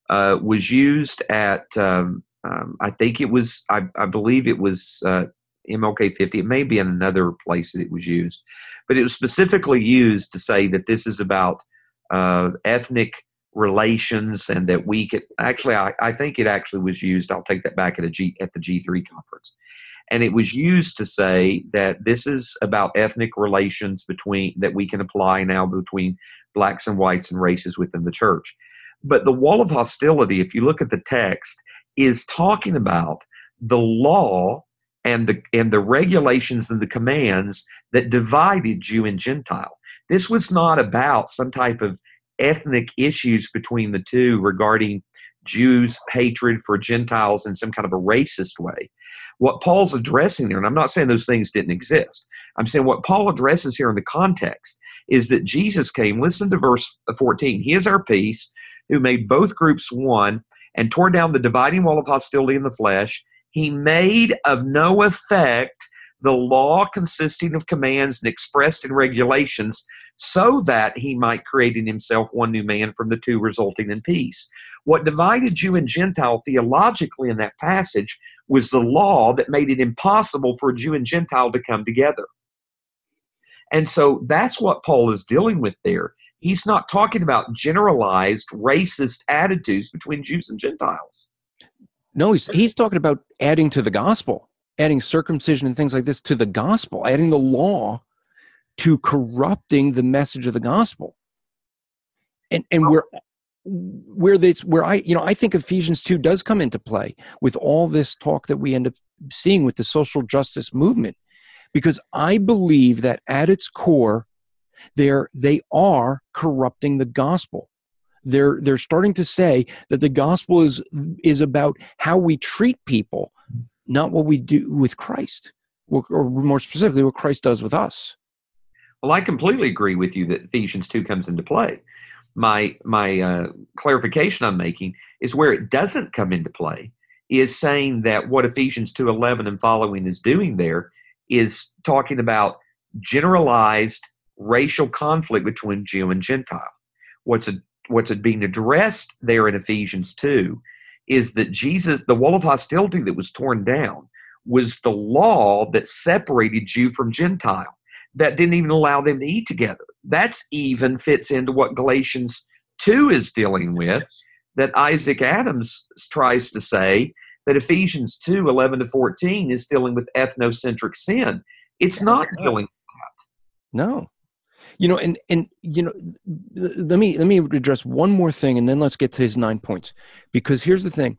uh, was used at, um, um, I think it was, I, I believe it was uh, MLK 50. It may be in another place that it was used, but it was specifically used to say that this is about uh, ethnic relations and that we could actually, I, I think it actually was used. I'll take that back at a G at the G3 conference. And it was used to say that this is about ethnic relations between that we can apply now between blacks and whites and races within the church. But the wall of hostility, if you look at the text, is talking about the law and the and the regulations and the commands that divided Jew and Gentile. This was not about some type of ethnic issues between the two regarding Jews' hatred for Gentiles in some kind of a racist way. What Paul's addressing there, and I'm not saying those things didn't exist, I'm saying what Paul addresses here in the context is that Jesus came, listen to verse 14, He is our peace, who made both groups one and tore down the dividing wall of hostility in the flesh. He made of no effect the law consisting of commands and expressed in regulations so that he might create in himself one new man from the two, resulting in peace. What divided Jew and Gentile theologically in that passage was the law that made it impossible for Jew and Gentile to come together. And so that's what Paul is dealing with there. He's not talking about generalized racist attitudes between Jews and Gentiles. No, he's he's talking about adding to the gospel, adding circumcision and things like this to the gospel, adding the law to corrupting the message of the gospel. And and where where this where I you know I think Ephesians 2 does come into play with all this talk that we end up seeing with the social justice movement because I believe that at its core they're they are corrupting the gospel they're they're starting to say that the gospel is is about how we treat people not what we do with Christ or, or more specifically what Christ does with us well, I completely agree with you that Ephesians 2 comes into play. My, my uh, clarification I'm making is where it doesn't come into play is saying that what Ephesians 2:11 and following is doing there is talking about generalized racial conflict between Jew and Gentile. What's a, what's being addressed there in Ephesians 2 is that Jesus, the wall of hostility that was torn down, was the law that separated Jew from Gentile that didn't even allow them to eat together. That's even fits into what Galatians 2 is dealing with, that Isaac Adams tries to say that Ephesians 2 11 to 14 is dealing with ethnocentric sin. It's not dealing with that. No. You know, and and you know, let me let me address one more thing, and then let's get to his nine points. Because here's the thing: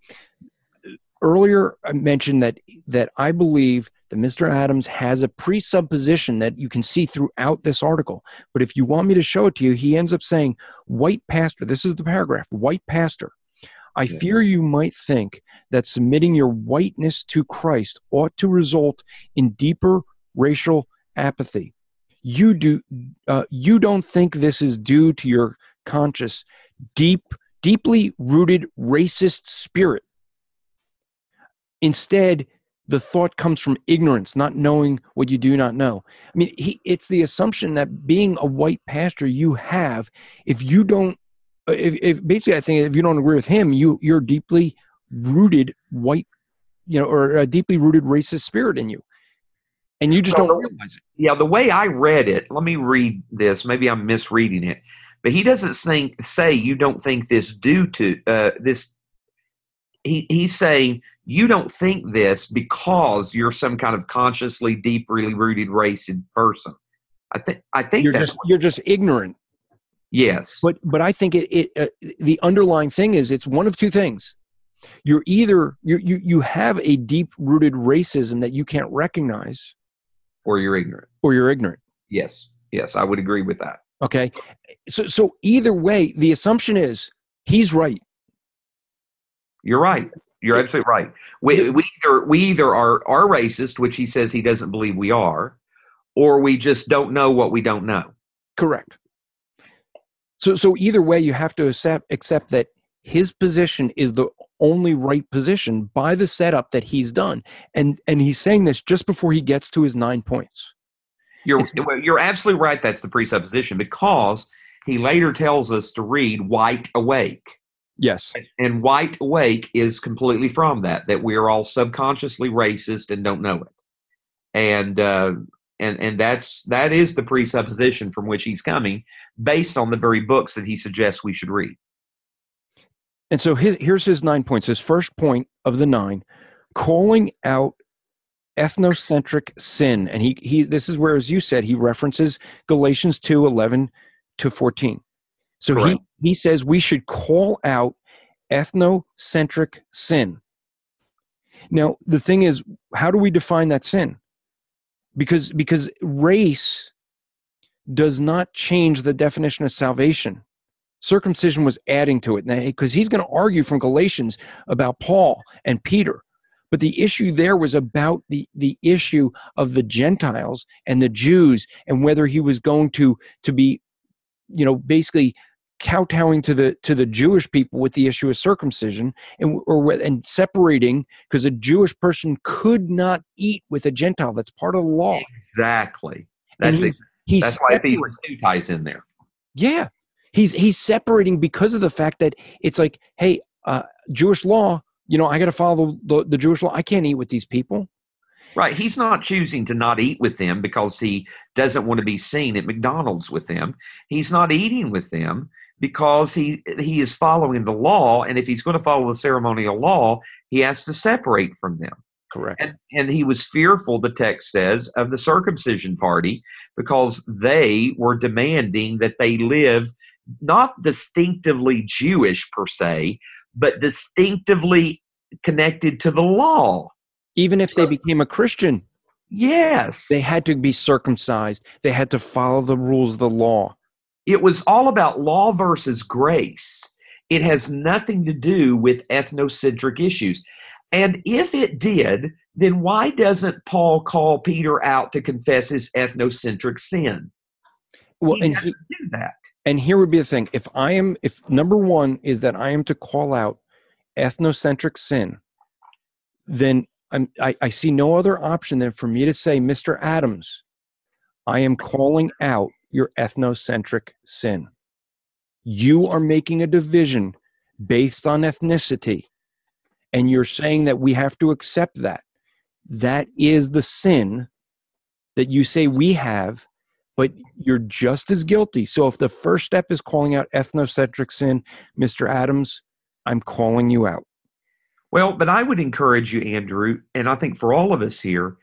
earlier I mentioned that that I believe that Mr. Adams has a presupposition that you can see throughout this article. But if you want me to show it to you, he ends up saying, White pastor, this is the paragraph, white pastor. I fear you might think that submitting your whiteness to Christ ought to result in deeper racial apathy. You do uh, you don't think this is due to your conscious, deep, deeply rooted racist spirit. Instead, the thought comes from ignorance, not knowing what you do not know. I mean, he, it's the assumption that being a white pastor, you have, if you don't, if, if basically, I think if you don't agree with him, you you're deeply rooted white, you know, or a deeply rooted racist spirit in you, and you just well, don't realize it. Yeah, the way I read it, let me read this. Maybe I'm misreading it, but he doesn't think, say you don't think this due to uh, this. He, he's saying you don't think this because you're some kind of consciously deeply rooted racist person. I think I think you're just you're just ignorant. Yes, but but I think it, it uh, the underlying thing is it's one of two things. You're either you you you have a deep rooted racism that you can't recognize, or you're ignorant, or you're ignorant. Yes, yes, I would agree with that. Okay, so so either way, the assumption is he's right. You're right. You're absolutely right. We, we either we either are are racist, which he says he doesn't believe we are, or we just don't know what we don't know. Correct. So so either way, you have to accept accept that his position is the only right position by the setup that he's done, and and he's saying this just before he gets to his nine points. You're you're absolutely right. That's the presupposition because he later tells us to read "White Awake." Yes. And White Awake is completely from that, that we're all subconsciously racist and don't know it. And uh, and and that's that is the presupposition from which he's coming, based on the very books that he suggests we should read. And so his, here's his nine points. His first point of the nine, calling out ethnocentric sin. And he, he this is where, as you said, he references Galatians 2 11 to 14. So Correct. he, he says we should call out ethnocentric sin. Now, the thing is, how do we define that sin? Because because race does not change the definition of salvation. Circumcision was adding to it because he's going to argue from Galatians about Paul and Peter. But the issue there was about the, the issue of the Gentiles and the Jews and whether he was going to, to be, you know, basically kowtowing to the to the Jewish people with the issue of circumcision and or and separating because a Jewish person could not eat with a Gentile. That's part of the law. Exactly. And That's he's, he's that's why Ephesians two ties in there. Yeah, he's he's separating because of the fact that it's like, hey, uh, Jewish law. You know, I got to follow the, the the Jewish law. I can't eat with these people. Right. He's not choosing to not eat with them because he doesn't want to be seen at McDonald's with them. He's not eating with them because he he is following the law, and if he's going to follow the ceremonial law, he has to separate from them. Correct. And, and he was fearful, the text says, of the circumcision party because they were demanding that they lived not distinctively Jewish per se, but distinctively connected to the law. Even if they became a Christian, Yes. they had to be circumcised. They had to follow the rules of the law. it was all about law versus grace. It has nothing to do with ethnocentric issues. And if it did, then why doesn't Paul call Peter out to confess his ethnocentric sin? Well, he and he, do that. and here would be the thing: if I am, if number one is that I am to call out ethnocentric sin, then I'm, I, I see no other option than for me to say, Mr. Adams, I am calling out your ethnocentric sin. You are making a division based on ethnicity, and you're saying that we have to accept that. That is the sin that you say we have, but you're just as guilty. So if the first step is calling out ethnocentric sin, Mr. Adams, I'm calling you out. Well, but I would encourage you, Andrew, and I think for all of us here,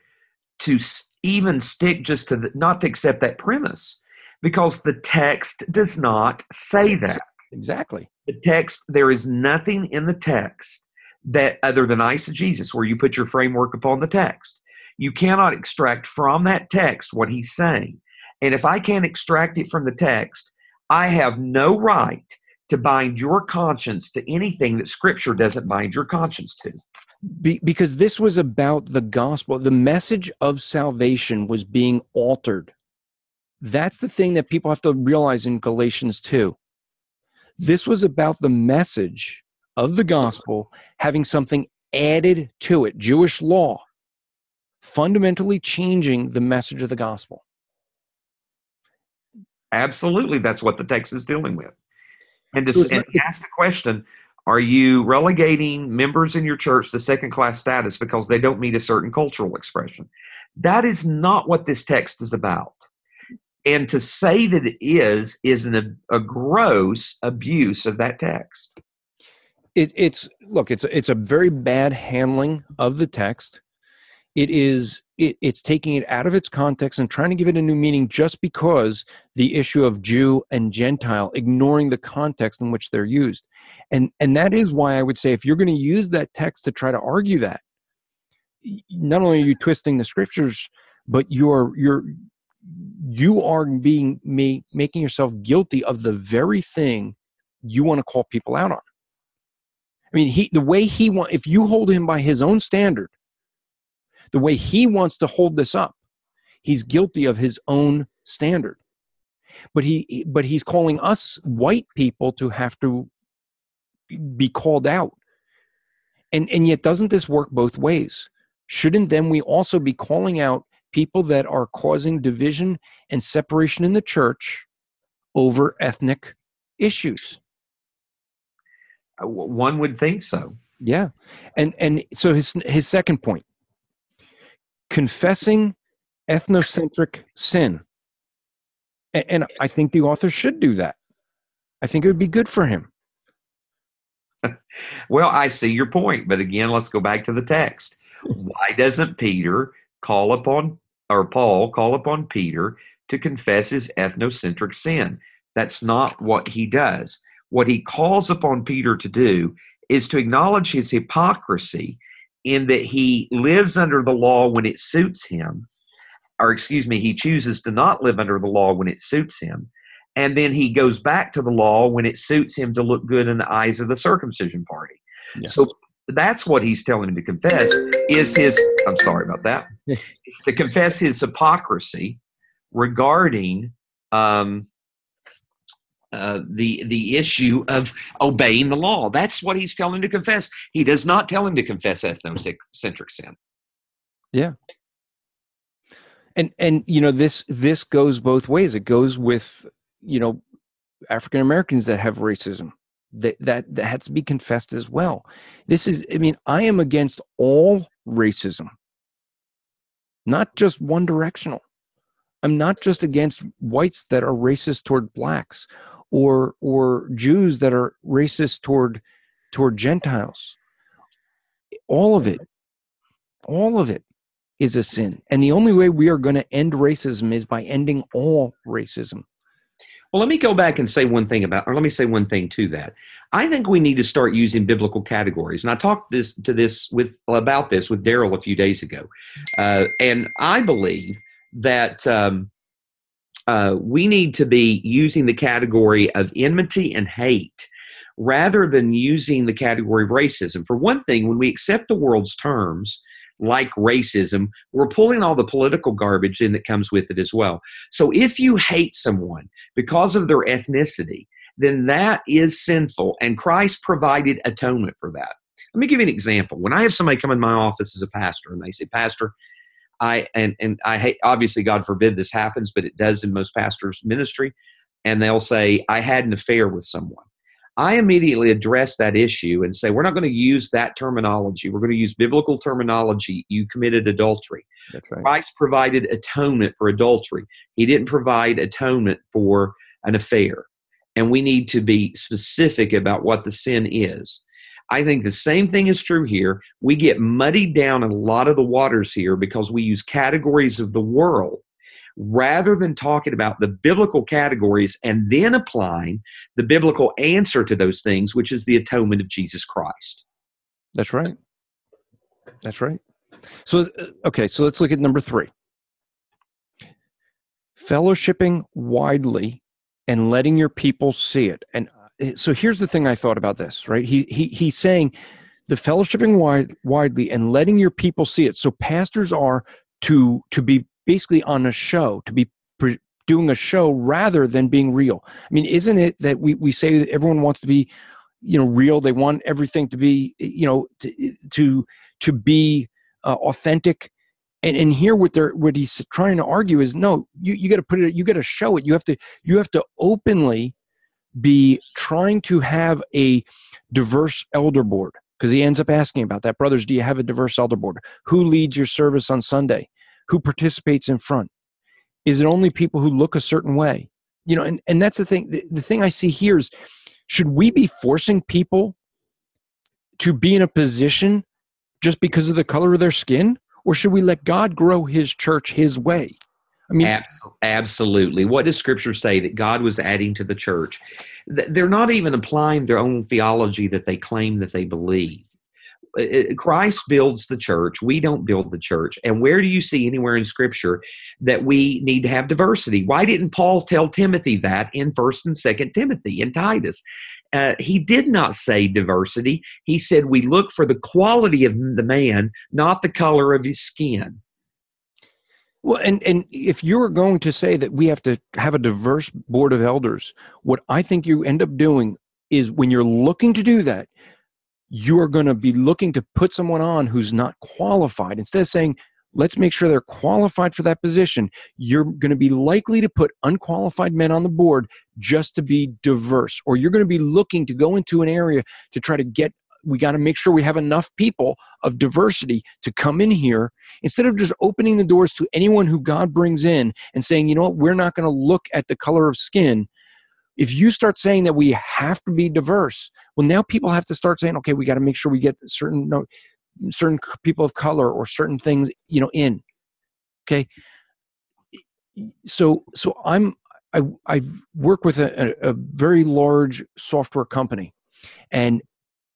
to even stick just to the, not to accept that premise because the text does not say that. Exactly. the text there is nothing in the text that other than eisegesis where you put your framework upon the text you cannot extract from that text what he's saying and if i can't extract it from the text i have no right to bind your conscience to anything that scripture doesn't bind your conscience to Be, because this was about the gospel. The message of salvation was being altered. That's the thing that people have to realize in Galatians 2. This was about the message of the gospel having something added to it, Jewish law, fundamentally changing the message of the gospel. Absolutely that's what the text is dealing with. And, to, So and he ask the question are you relegating members in your church to second class status because they don't meet a certain cultural expression? That is not what this text is about. And to say that it is is an, a gross abuse of that text. It, it's look it's it's a very bad handling of the text. It is it, it's taking it out of its context and trying to give it a new meaning just because the issue of jew and gentile ignoring the context in which they're used. And and that is why i would say if you're going to use that text to try to argue that not only are you twisting the scriptures but you're you're you are being ma- making yourself guilty of the very thing you want to call people out on. I mean, he the way he want if you hold him by his own standard, the way he wants to hold this up, he's guilty of his own standard. But he but he's calling us white people to have to be called out. And and yet doesn't this work both ways? Shouldn't then we also be calling out people that are causing division and separation in the church over ethnic issues? Uh, One would think so. Yeah. And and so his his second point confessing ethnocentric sin. A- And, I think the author should do that. I think it would be good for him. [LAUGHS] Well, I see your point, but again, let's go back to the text. Why doesn't Peter call upon or Paul call upon Peter to confess his ethnocentric sin? That's not what he does. What he calls upon Peter to do is to acknowledge his hypocrisy in that he lives under the law when it suits him, or excuse me, he chooses to not live under the law when it suits him. And then he goes back to the law when it suits him to look good in the eyes of the circumcision party. Yes. So that's what he's telling him to confess is his I'm sorry about that. [LAUGHS] is to confess his hypocrisy regarding um, uh, the the issue of obeying the law. That's what he's telling to confess. He does not tell him to confess ethnocentric sin. Yeah. And and you know this this goes both ways it goes with you know african americans that have racism that, that that has to be confessed as well this is i mean i am against all racism not just one directional i'm not just against whites that are racist toward blacks or or jews that are racist toward toward gentiles all of it all of it is a sin. And the only way we are going to end racism is by ending all racism. Well, let me go back and say one thing about, or let me say one thing to that. I think we need to start using biblical categories, and I talked this to this with about this with Darrell a few days ago, uh, and I believe that um, uh, we need to be using the category of enmity and hate rather than using the category of racism. For one thing, when we accept the world's terms like racism, we're pulling all the political garbage in that comes with it as well. So if you hate someone because of their ethnicity, then that is sinful, and Christ provided atonement for that. Let me give you an example. When I have somebody come in my office as a pastor and they say, Pastor, I and and I hate obviously God forbid this happens, but it does in most pastors' ministry, and they'll say, I had an affair with someone. I immediately address that issue and say, we're not going to use that terminology. We're going to use biblical terminology. You committed adultery. That's right. Christ provided atonement for adultery. He didn't provide atonement for an affair. And we need to be specific about what the sin is. I think the same thing is true here. We get muddied down in a lot of the waters here because we use categories of the world rather than talking about the biblical categories and then applying the biblical answer to those things, which is the atonement of Jesus Christ. That's right. That's right. So, uh, okay, so let's look at number three fellowshipping widely and letting your people see it. And Eh, so here's the thing I thought about this, right? He, he, he's saying the fellowshipping wide, widely and letting your people see it. So pastors are to, to be basically on a show, to be pre- doing a show rather than being real. I mean, isn't it that we, we say that everyone wants to be, you know, real? They want everything to be, eh, you know, to, eh, to, to be uh, authentic. And, and here what they're what he's trying to argue is no you, you got to put it you got to show it you have to you have to openly be trying to have a diverse elder board because he ends up asking about that brothers do you have a diverse elder board? Who leads your service on sunday? Who participates in front? Is it only people who look a certain way? You know and, and that's the thing the, the thing i see here is should we be forcing people to be in a position just because of the color of their skin? Or should we let god grow his church his way i mean Abs- absolutely. What does Scripture say that God was adding to the church? They're not even applying their own theology that they claim that they believe. Uh, uh, Christ builds the church. We don't build the church. And where do you see anywhere in Scripture that we need to have diversity? Why didn't Paul tell Timothy that in First and Second Timothy and Titus? Uh, he did not say diversity. He said we look for the quality of the man, not the color of his skin. Well, and and if you're going to say that we have to have a diverse board of elders, what I think you end up doing is when you're looking to do that, you are going to be looking to put someone on who's not qualified instead of saying, let's make sure they're qualified for that position. You're going to be likely to put unqualified men on the board just to be diverse, or you're going to be looking to go into an area to try to get. We got to make sure we have enough people of diversity to come in here instead of just opening the doors to anyone who God brings in and saying, you know what, we're not going to look at the color of skin. If you start saying that we have to be diverse, well, now people have to start saying, okay, we got to make sure we get certain. No, certain people of color or certain things you know in okay so so i'm i i work with a, a very large software company and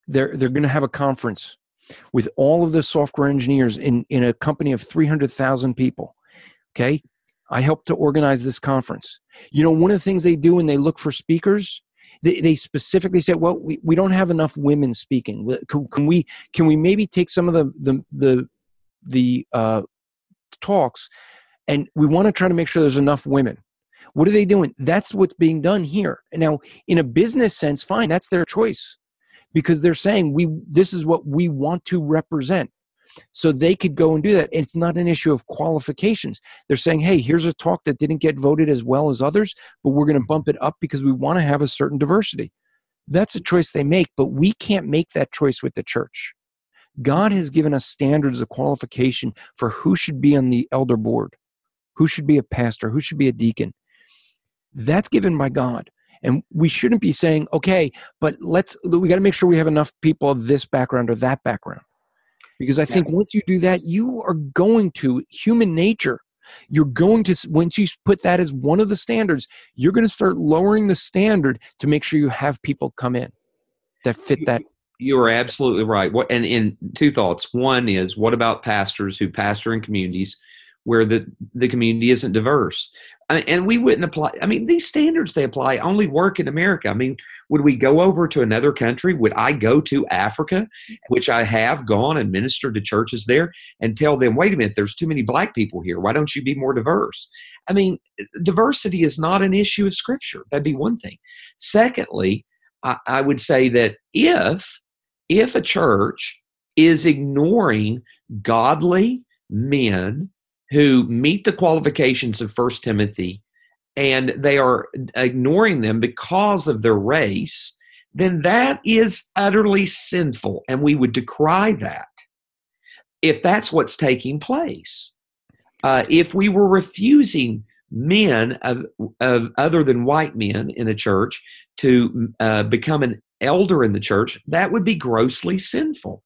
they're they're going to have a conference with all of the software engineers in in a company of 300,000 people okay i helped to organize this conference you know one of the things they do when they look for speakers they, they specifically said, well, we, we don't have enough women speaking. Can, can we can we maybe take some of the the the, the uh, talks, and we want to try to make sure there's enough women. What are they doing? That's what's being done here. Now, in a business sense, fine, that's their choice because they're saying we this is what we want to represent so they could go and do that. It's not an issue of qualifications. They're saying, hey, here's a talk that didn't get voted as well as others, but we're going to bump it up because we want to have a certain diversity. That's a choice they make, but we can't make that choice with the church. God has given us standards of qualification for who should be on the elder board, who should be a pastor, who should be a deacon. That's given by God. And we shouldn't be saying, okay, but let's, we got to make sure we have enough people of this background or that background because I think once you do that, you are going to human nature. You're going to once you put that as one of the standards, you're going to start lowering the standard to make sure you have people come in that fit that. You are absolutely right. What and in two thoughts. One is what about pastors who pastor in communities where the the community isn't diverse? And we wouldn't apply i mean these standards they apply only work in america. I mean would we go over to another country? Would i go to africa which i have gone and ministered to churches there and tell them wait a minute there's too many black people here. Why don't you be more diverse? I mean diversity is not an issue of scripture. That'd be one thing. Secondly i, I would say that if if a church is ignoring godly men who meet the qualifications of First Timothy and they are ignoring them because of their race, then that is utterly sinful, and we would decry that if that's what's taking place. Uh, if we were refusing men of, of, other than white men in a church to uh, become an elder in the church, that would be grossly sinful.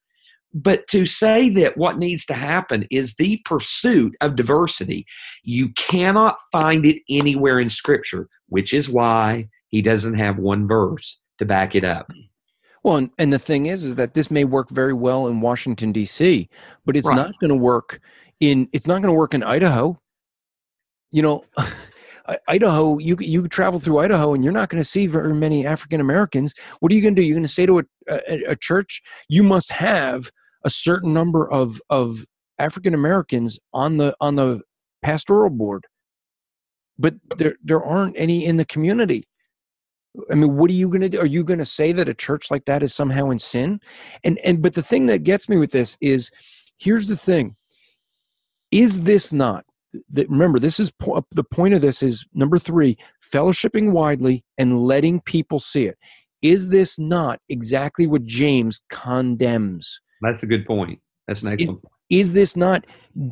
But to say that what needs to happen is the pursuit of diversity, you cannot find it anywhere in Scripture, which is why he doesn't have one verse to back it up. Well, and, and the thing is, is that this may work very well in Washington D.C., but it's right. not going to work in. It's not going to work in Idaho. You know, [LAUGHS] Idaho, you you travel through Idaho and you're not going to see very many African Americans. What are you going to do? You're going to say to a, a, a, church, you must have a certain number of of African Americans on the on the pastoral board, but there there aren't any in the community. I mean, what are you going to do? Are you going to say that a church like that is somehow in sin? And and but the thing that gets me with this is, here's the thing: is this not? That remember, this is po- the point of this is number three: fellowshipping widely and letting people see it. Is this not exactly what James condemns? That's a good point. That's an excellent point. Is this not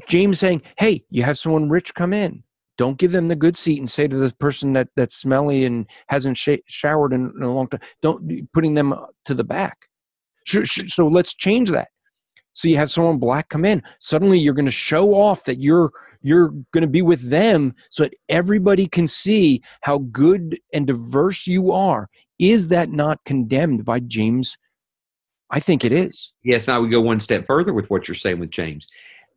James saying, hey, you have someone rich come in? Don't give them the good seat and say to the person that that's smelly and hasn't sh- showered in, in, a long time, don't putting them to the back. So, so let's change that. So you have someone black come in. Suddenly you're going to show off that you're you're going to be with them so that everybody can see how good and diverse you are. Is that not condemned by James I think it is. Yes, I would go one step further with what you're saying with James.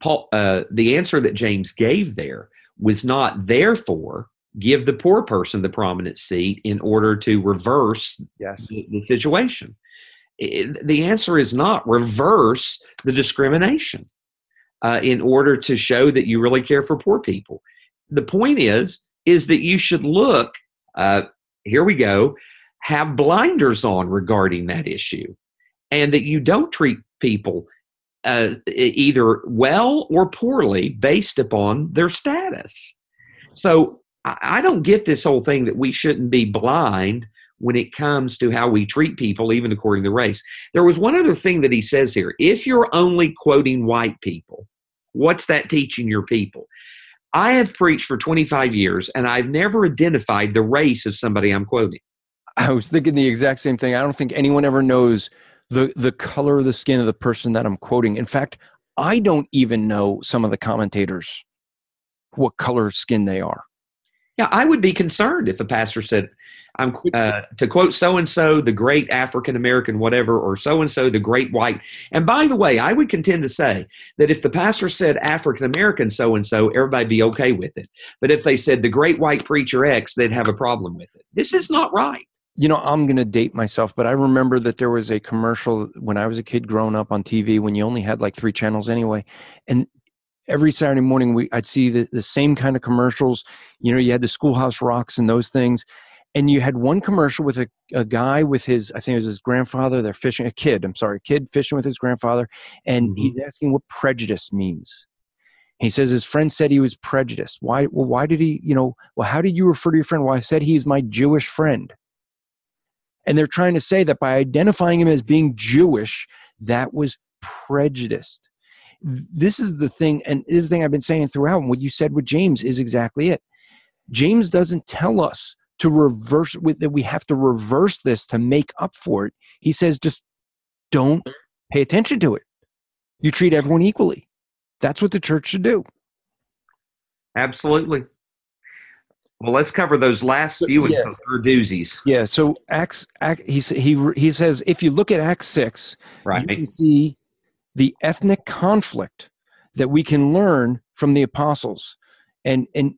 Paul, uh, the answer that James gave there was not therefore give the poor person the prominent seat in order to reverse yes. the, the situation. It, the answer is not reverse the discrimination uh, in order to show that you really care for poor people. The point is, is that you should look. Uh, here we go. Have blinders on regarding that issue and that you don't treat people uh, either well or poorly based upon their status. So I, don't get this whole thing that we shouldn't be blind when it comes to how we treat people, even according to race. There was one other thing that he says here. If you're only quoting white people, what's that teaching your people? I have preached for 25 years and I've never identified the race of somebody I'm quoting. I was thinking the exact same thing. I don't think anyone ever knows the the color of the skin of the person that I'm quoting. In fact, I don't even know some of the commentators what color skin they are. Yeah, I would be concerned if a pastor said, "I'm uh, to quote so and so, the great African American, whatever, or so and so, the great white." And by the way, I would contend to say that if the pastor said African American so and so, everybody be okay with it. But if they said the great white preacher X, they'd have a problem with it. This is not right you know, I'm going to date myself, but I remember that there was a commercial when I was a kid growing up on TV when you only had like three channels anyway. And every Saturday morning, we I'd see the, the same kind of commercials. You know, you had the Schoolhouse Rocks and those things. And you had one commercial with a, a guy with his, I think it was his grandfather. They're fishing, a kid, I'm sorry, a kid fishing with his grandfather. And mm-hmm. he's asking what prejudice means. He says his friend said he was prejudiced. Why? Well, why did he? You know, well, how did you refer to your friend? Well, I said he's my Jewish friend. And they're trying to say that by identifying him as being Jewish, that was prejudiced. This is the thing, and this thing I've been saying throughout. And what you said with James is exactly it. James doesn't tell us to reverse with that we have to reverse this to make up for it. He says just don't pay attention to it. You treat everyone equally. That's what the church should do. Absolutely. Well, let's cover those last few ones because they're doozies. Yeah. So Acts, Acts he he he says if you look at Acts six, right, you can see the ethnic conflict that we can learn from the apostles, and and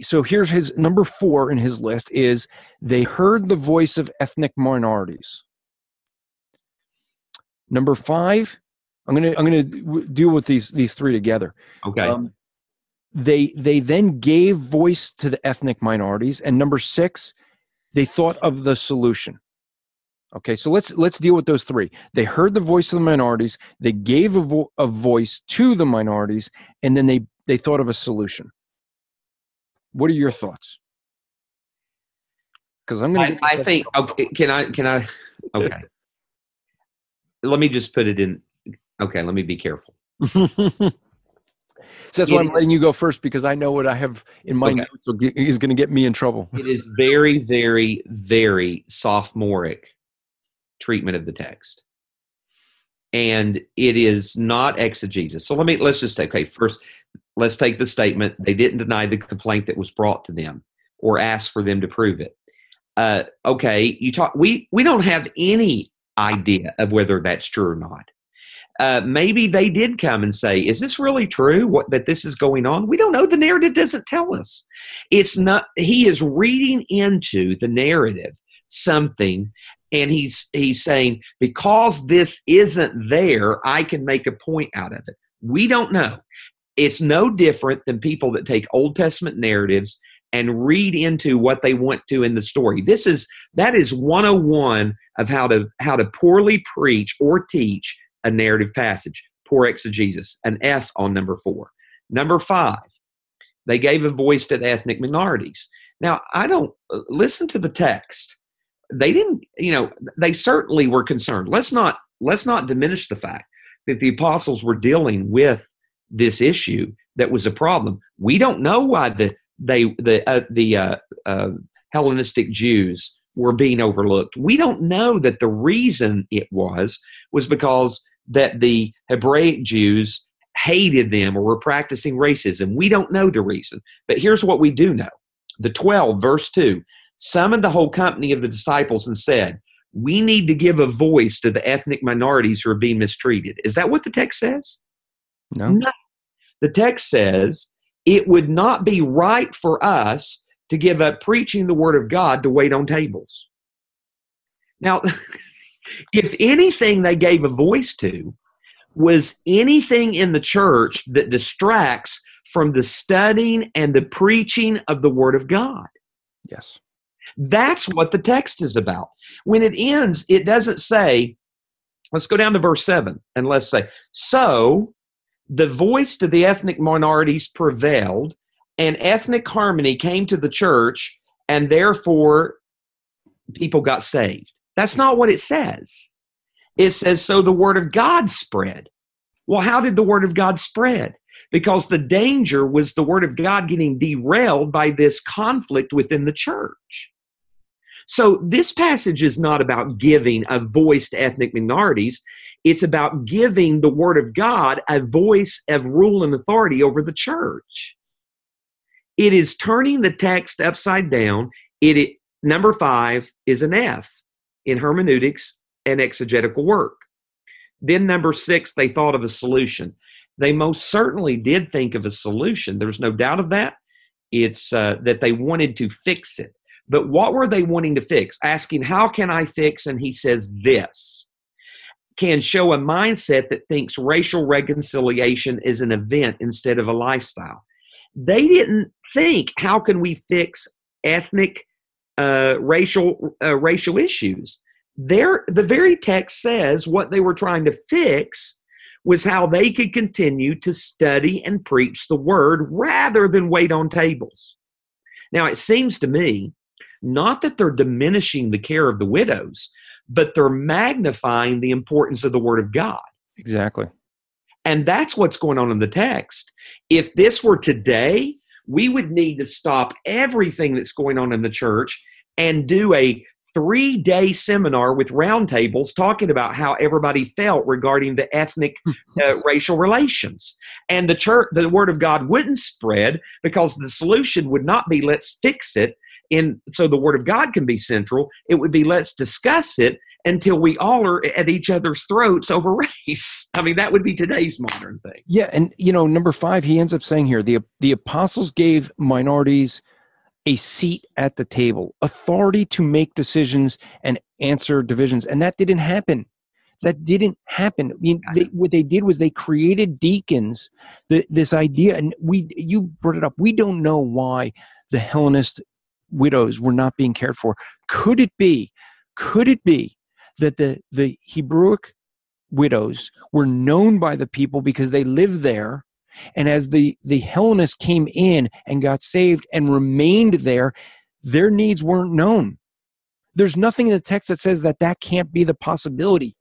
so here's his number four in his list is they heard the voice of ethnic minorities. Number five, I'm gonna I'm gonna deal with these these three together. Okay. Um, they they then gave voice to the ethnic minorities and number six they thought of the solution. Okay so let's let's deal with those three. They heard the voice of the minorities they gave a, vo- a voice to the minorities and then they they thought of a solution. What are your thoughts? Because i'm gonna i, I think okay can i can i okay. [LAUGHS] Let me just put it in okay let me be careful [LAUGHS] So that's why I'm letting you go first because I know what I have in my okay. notes is going to get me in trouble. It is very, very, very sophomoric treatment of the text, and it is not exegesis. So let me let's just take okay first. Let's take the statement they didn't deny the complaint that was brought to them or ask for them to prove it. Uh, okay, you talk. We we don't have any idea of whether that's true or not uh, maybe they did come and say, "Is this really true? What that this is going on?" We don't know. The narrative doesn't tell us. It's not. He is reading into the narrative something, and he's he's saying because this isn't there, I can make a point out of it. We don't know. It's no different than people that take Old Testament narratives and read into what they want to in the story. This is that is 101 of how to how to poorly preach or teach a narrative passage. Poor exegesis, an F on number four. Number five, they gave a voice to the ethnic minorities. Now, I don't uh, listen to the text. They didn't, you know, they certainly were concerned. Let's not let's not diminish the fact that the apostles were dealing with this issue that was a problem. We don't know why the they the uh, the uh, uh, Hellenistic Jews were being overlooked. We don't know that the reason it was was because that the Hebraic Jews hated them or were practicing racism. We don't know the reason. But here's what we do know the 12, verse 2 summoned the whole company of the disciples and said, We need to give a voice to the ethnic minorities who are being mistreated. Is that what the text says? No. no. The text says, It would not be right for us to give up preaching the word of God to wait on tables. Now, [LAUGHS] if anything they gave a voice to was anything in the church that distracts from the studying and the preaching of the Word of God. Yes. That's what the text is about. When it ends, it doesn't say, Let's go down to verse 7 and let's say, So the voice to the ethnic minorities prevailed, and ethnic harmony came to the church, and therefore people got saved. That's not what it says. It says, So the word of God spread. Well, how did the word of God spread? Because the danger was the word of God getting derailed by this conflict within the church. So this passage is not about giving a voice to ethnic minorities. It's about giving the word of God a voice of rule and authority over the church. It is turning the text upside down. It, it number five is an F in hermeneutics and exegetical work. Then number six, they thought of a solution. They most certainly did think of a solution. There's no doubt of that. It's uh, that they wanted to fix it. But what were they wanting to fix? Asking, How can I fix? And he says, This can show a mindset that thinks racial reconciliation is an event instead of a lifestyle. They didn't think, How can we fix ethnic, uh, racial, uh, racial issues? There, the very text says what they were trying to fix was how they could continue to study and preach the word rather than wait on tables. Now, it seems to me not that they're diminishing the care of the widows, but they're magnifying the importance of the Word of God. Exactly. And that's what's going on in the text. If this were today, we would need to stop everything that's going on in the church and do a three day seminar with roundtables talking about how everybody felt regarding the ethnic uh, racial relations. And the church, the word of God wouldn't spread because the solution would not be let's fix it in so the word of God can be central, it would be let's discuss it until we all are at each other's throats over [LAUGHS] race. I mean, that would be today's modern thing. Yeah, and you know, number five, he ends up saying here the the apostles gave minorities a seat at the table, authority to make decisions and answer divisions, and that didn't happen. That didn't happen. I mean, they, what they did was they created deacons. The, this idea, and we you brought it up. We don't know why the Hellenist widows were not being cared for. Could it be, could it be that the, the Hebrewic widows were known by the people because they lived there? And as the, the Hellenists came in and got saved and remained there, their needs weren't known. There's nothing in the text that says that that can't be the possibility.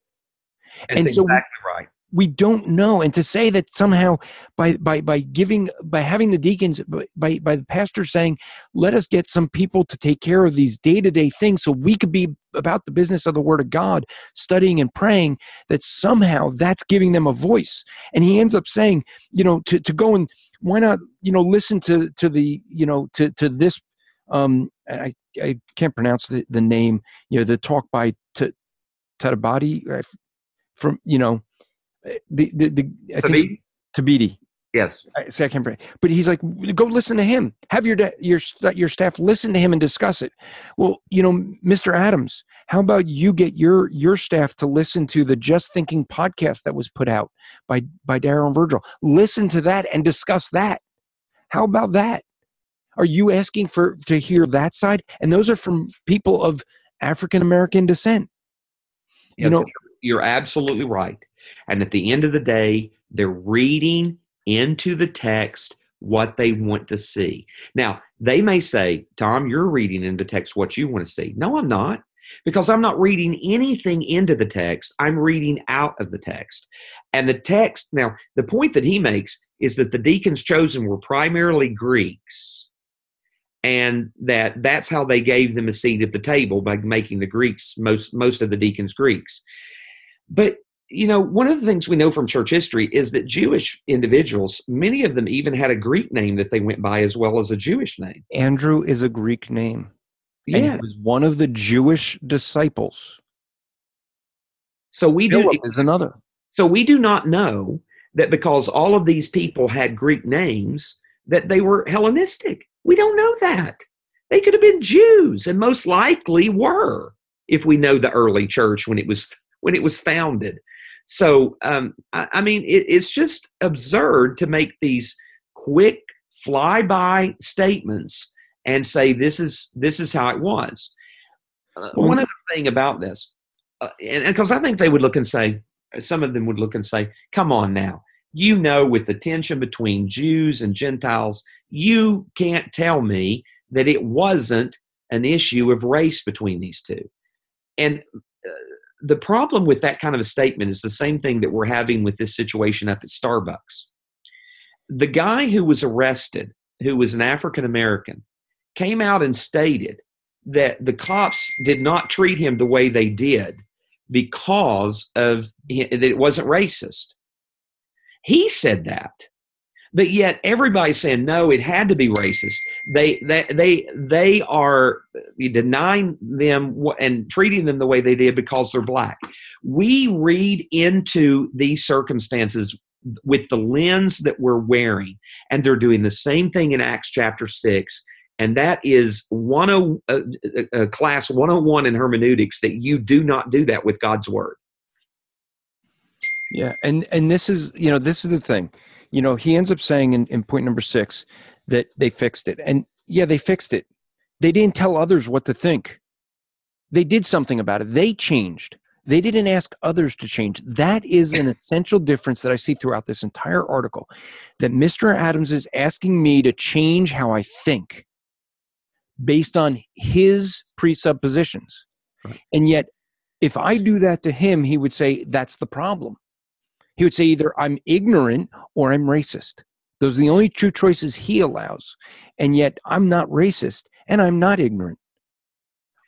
That's and so exactly right we don't know. And to say that somehow by by by giving by having the deacons by by the pastor saying let us get some people to take care of these day-to-day things so we could be about the business of the word of god studying and praying that somehow that's giving them a voice. And he ends up saying you know to to go and why not you know listen to to the you know to to this um i i can't pronounce the, the name you know the talk by T- Tadabadi from you know the the, the I think Thabiti. Yes. I, I can't pray. But he's like, go listen to him. Have your your your staff listen to him and discuss it. Well, you know, Mr. Adams, how about you get your your staff to listen to the Just Thinking podcast that was put out by by Darrell and Virgil? Listen to that and discuss that. How about that? Are you asking for to hear that side? And those are from people of African American descent. Yes, you know, you're absolutely right. And at the end of the day, they're reading into the text what they want to see. Now, they may say, Tom, you're reading into text what you want to see. No, I'm not. Because I'm not reading anything into the text, I'm reading out of the text. And the text, now, the point that he makes is that the deacons chosen were primarily Greeks and that that's how they gave them a seat at the table by making the Greeks most most of the deacons Greeks. But you know, one of the things we know from church history is that Jewish individuals, many of them even had a Greek name that they went by as well as a Jewish name. Andrew is a Greek name. Yeah. And he was one of the Jewish disciples. So we Philip do is another. So we do not know that because all of these people had Greek names that they were Hellenistic. We don't know that. They could have been Jews and most likely were if we know the early church when it was when it was founded. So, um, I, I, mean, it, it's just absurd to make these quick flyby statements and say this is this is how it was. Uh, one other thing about this, uh, and because I think they would look and say, some of them would look and say, "Come on now, you know, with the tension between Jews and Gentiles, you can't tell me that it wasn't an issue of race between these two." And uh, the problem with that kind of a statement is the same thing that we're having with this situation up at Starbucks. The guy who was arrested, who was an African American, came out and stated that the cops did not treat him the way they did because of it wasn't racist. He said that. But yet everybody's saying no, it had to be racist. They they they they are denying them and treating them the way they did because they're black. We read into these circumstances with the lens that we're wearing, and they're doing the same thing in Acts chapter six and that is one of uh, uh, class 101 in hermeneutics that you do not do that with god's word yeah and and this is you know this is the thing you know he ends up saying in, in point number six that they fixed it and yeah they fixed it they didn't tell others what to think they did something about it they changed they didn't ask others to change that is an essential difference that i see throughout this entire article that mr adams is asking me to change how i think based on his presuppositions. Right. And yet, if I do that to him, he would say, that's the problem. He would say either I'm ignorant or I'm racist. Those are the only two choices he allows. And yet, I'm not racist and I'm not ignorant.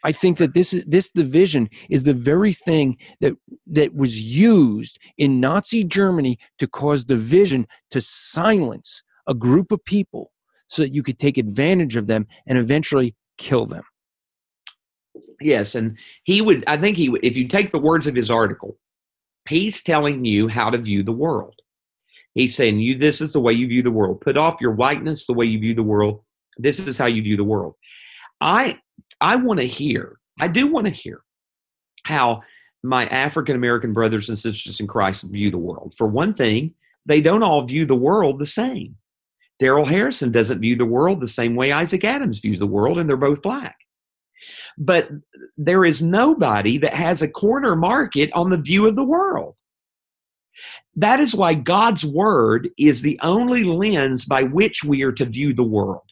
I think that this is this division is the very thing that that was used in Nazi Germany to cause division to silence a group of people so that you could take advantage of them and eventually kill them. Yes, and he would. I think he. If you take the words of his article, he's telling you how to view the world. He's saying you this is the way you view the world. Put off your whiteness, the way you view the world. This is how you view the world. I I want to hear. I do want to hear how my African American brothers and sisters in Christ view the world. For one thing, they don't all view the world the same. Darrell Harrison doesn't view the world the same way Isaac Adams views the world, and they're both black. But there is nobody that has a corner market on the view of the world. That is why God's word is the only lens by which we are to view the world.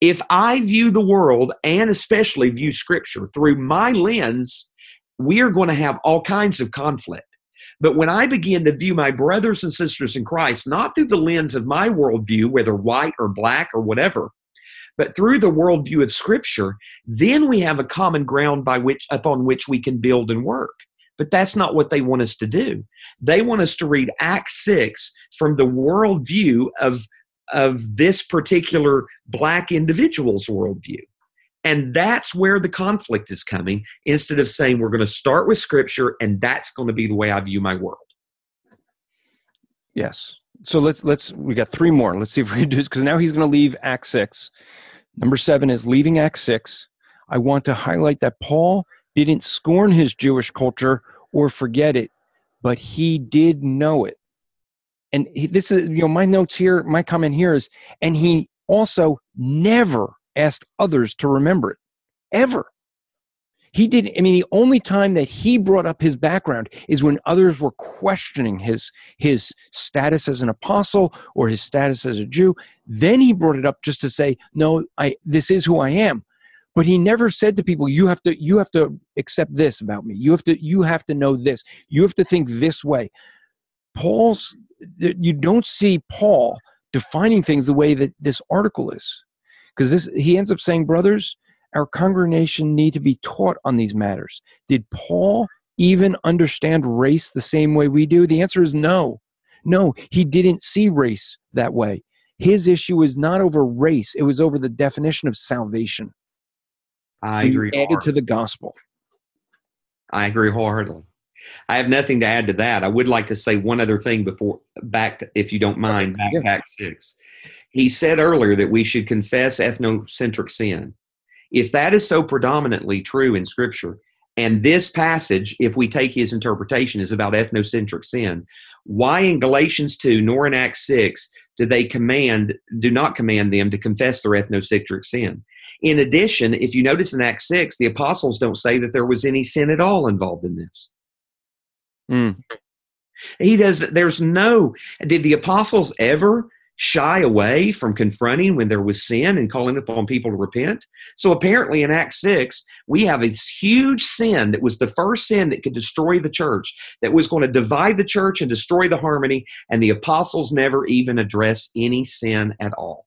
If I view the world and especially view scripture through my lens, we are going to have all kinds of conflict. But when I begin to view my brothers and sisters in Christ, not through the lens of my worldview, whether white or black or whatever, but through the worldview of Scripture, then we have a common ground by which upon which we can build and work. But that's not what they want us to do. They want us to read Acts 6 from the worldview of, of this particular black individual's worldview. And that's where the conflict is coming instead of saying we're going to start with scripture and that's going to be the way I view my world. Yes. So let's let's we got three more. Let's see if we can do this because now he's going to leave Act 6. Number 7 is leaving Act 6. I want to highlight that Paul didn't scorn his Jewish culture or forget it, but he did know it. And he, this is you know my notes here, my comment here is and he also never asked others to remember it ever. He did. I mean, the only time that he brought up his background is when others were questioning his his status as an apostle or his status as a Jew. Then he brought it up just to say, "No, I this is who I am." But he never said to people, "You have to you have to accept this about me. You have to you have to know this. You have to think this way." Paul's you don't see Paul defining things the way that this article is because this he ends up saying brothers our congregation need to be taught on these matters did paul even understand race the same way we do the answer is no no he didn't see race that way his issue is not over race it was over the definition of salvation i agree added to the gospel i agree wholeheartedly I have nothing to add to that. I would like to say one other thing before back, to, if you don't mind, back yeah. Act six. He said earlier that we should confess ethnocentric sin. If that is so predominantly true in Scripture, and this passage, if we take his interpretation, is about ethnocentric sin, why in Galatians 2 nor in Acts 6 do they command, do not command them to confess their ethnocentric sin. In addition, if you notice in Acts 6, the apostles don't say that there was any sin at all involved in this. Mm. He does, there's no, did the apostles ever shy away from confronting when there was sin and calling upon people to repent. So apparently in Acts 6, we have this huge sin that was the first sin that could destroy the church, that was going to divide the church and destroy the harmony, and the apostles never even address any sin at all.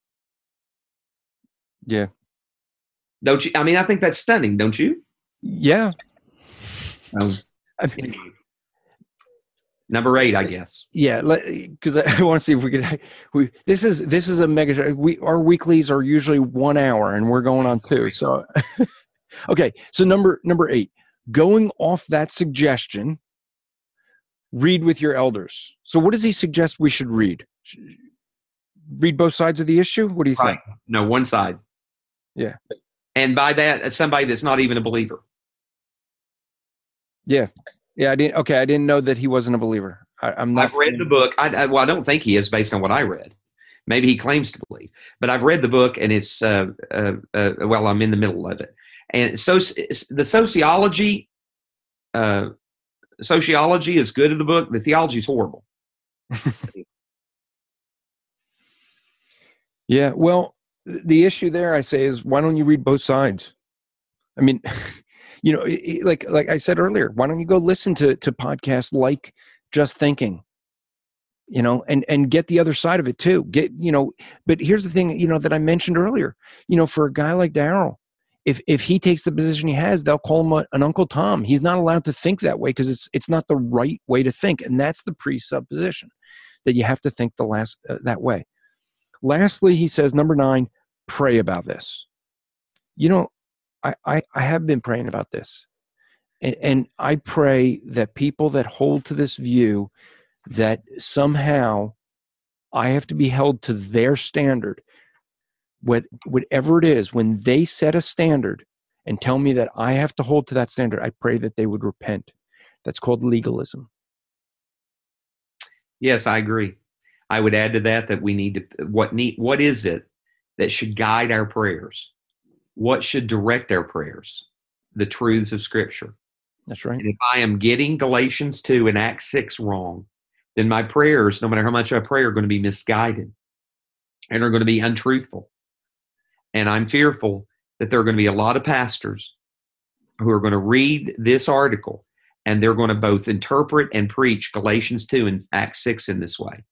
Yeah. Don't you? I mean, I think that's stunning, don't you? Yeah. Um, I mean, number eight, I guess. yeah, because I [LAUGHS] want to see if we could. We this is this is a mega. We our weeklies are usually one hour, and we're going on two. So, [LAUGHS] okay. So number number eight, going off that suggestion, read with your elders. So, what does he suggest we should read? Read both sides of the issue. What do you Right. think? No, one side. Yeah. And by that, somebody that's not even a believer. Yeah, I didn't. Okay, I didn't know that he wasn't a believer. I, I'm not. I've read the book. I, I, well, I don't think he is based on what I read. Maybe he claims to believe, but I've read the book, and it's uh, uh, uh, well, I'm in the middle of it, and so the sociology, uh, sociology is good of the book. The theology is horrible. [LAUGHS] Yeah, well, the issue there, I say, is why don't you read both sides? I mean, [LAUGHS] you know, i- i- like like I said earlier, why don't you go listen to to podcasts like Just Thinking, you know, and and get the other side of it too. Get you know, but here's the thing, you know, that I mentioned earlier. You know, for a guy like Darrell, if if he takes the position he has, they'll call him a, an Uncle Tom. He's not allowed to think that way because it's it's not the right way to think, and that's the presupposition that you have to think the last uh, that way. Lastly, he says, number nine, pray about this. You know, I, I, I have been praying about this. And, and I pray that people that hold to this view that somehow I have to be held to their standard, what, whatever it is, when they set a standard and tell me that I have to hold to that standard, I pray that they would repent. That's called legalism. Yes, I agree. I would add to that that we need to what need what is it that should guide our prayers? What should direct our prayers? The truths of Scripture. That's right. And if I am getting Galatians 2 and Acts 6 wrong, then my prayers, no matter how much I pray, are going to be misguided and are going to be untruthful. And I'm fearful that there are going to be a lot of pastors who are going to read this article and they're going to both interpret and preach Galatians 2 and Acts 6 in this way.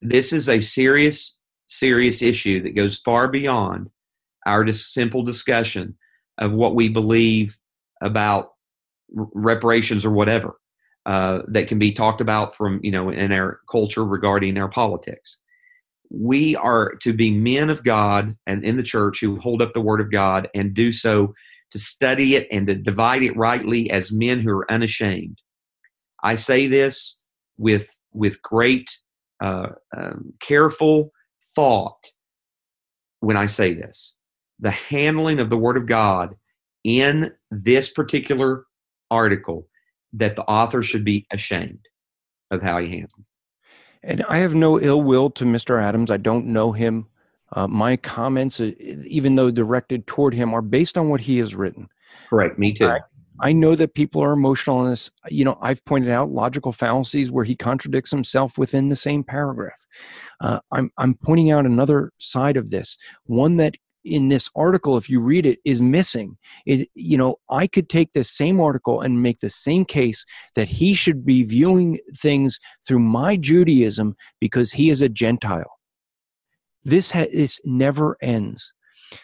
This is a serious, serious issue that goes far beyond our simple discussion of what we believe about reparations or whatever uh, that can be talked about from you know in our culture regarding our politics. We are to be men of God and in the church who hold up the Word of God and do so to study it and to divide it rightly as men who are unashamed. I say this with with great uh, um, careful thought when I say this. The handling of the Word of God in this particular article that the author should be ashamed of how he handled. And I have no ill will to Mr. Adams. I don't know him. Uh, my comments, uh, even though directed toward him, are based on what he has written. Correct. Me too. Right. I know that people are emotional in this. You know, I've pointed out logical fallacies where he contradicts himself within the same paragraph. Uh, I'm I'm pointing out another side of this, one that in this article, if you read it, is missing. It, you know, I could take this same article and make the same case that he should be viewing things through my Judaism because he is a Gentile. This ha- this never ends.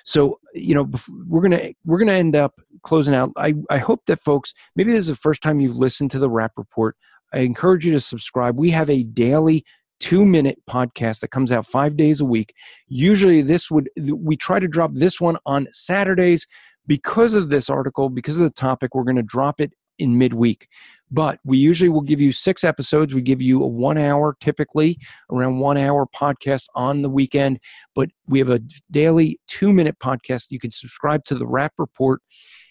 So you know, we're gonna we're gonna end up closing out. I I hope that folks maybe this is the first time you've listened to the Rapp Report. I encourage you to subscribe. We have a daily two minute podcast that comes out five days a week. Usually, this would we try to drop this one on Saturdays because of this article, because of the topic. We're going to drop it in midweek. But we usually will give you six episodes. We give you a one hour, typically around one hour podcast on the weekend. But we have a daily two minute podcast. You can subscribe to the Rapp Report.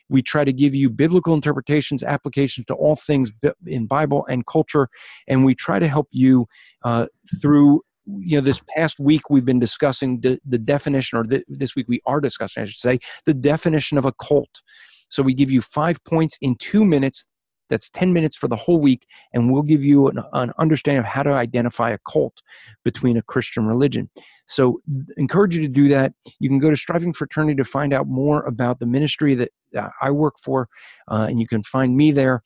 We try to give you biblical interpretations, applications to all things in Bible and culture, and we try to help you uh, through you know this past week we've been discussing the, the definition or this week we are discussing i should say the definition of a cult. So we give you five points in two minutes that's 10 minutes for the whole week and we'll give you an, an understanding of how to identify a cult between a christian religion so encourage you to do that you can go to Striving for Eternity to find out more about the ministry that uh, i work for uh, and you can find me there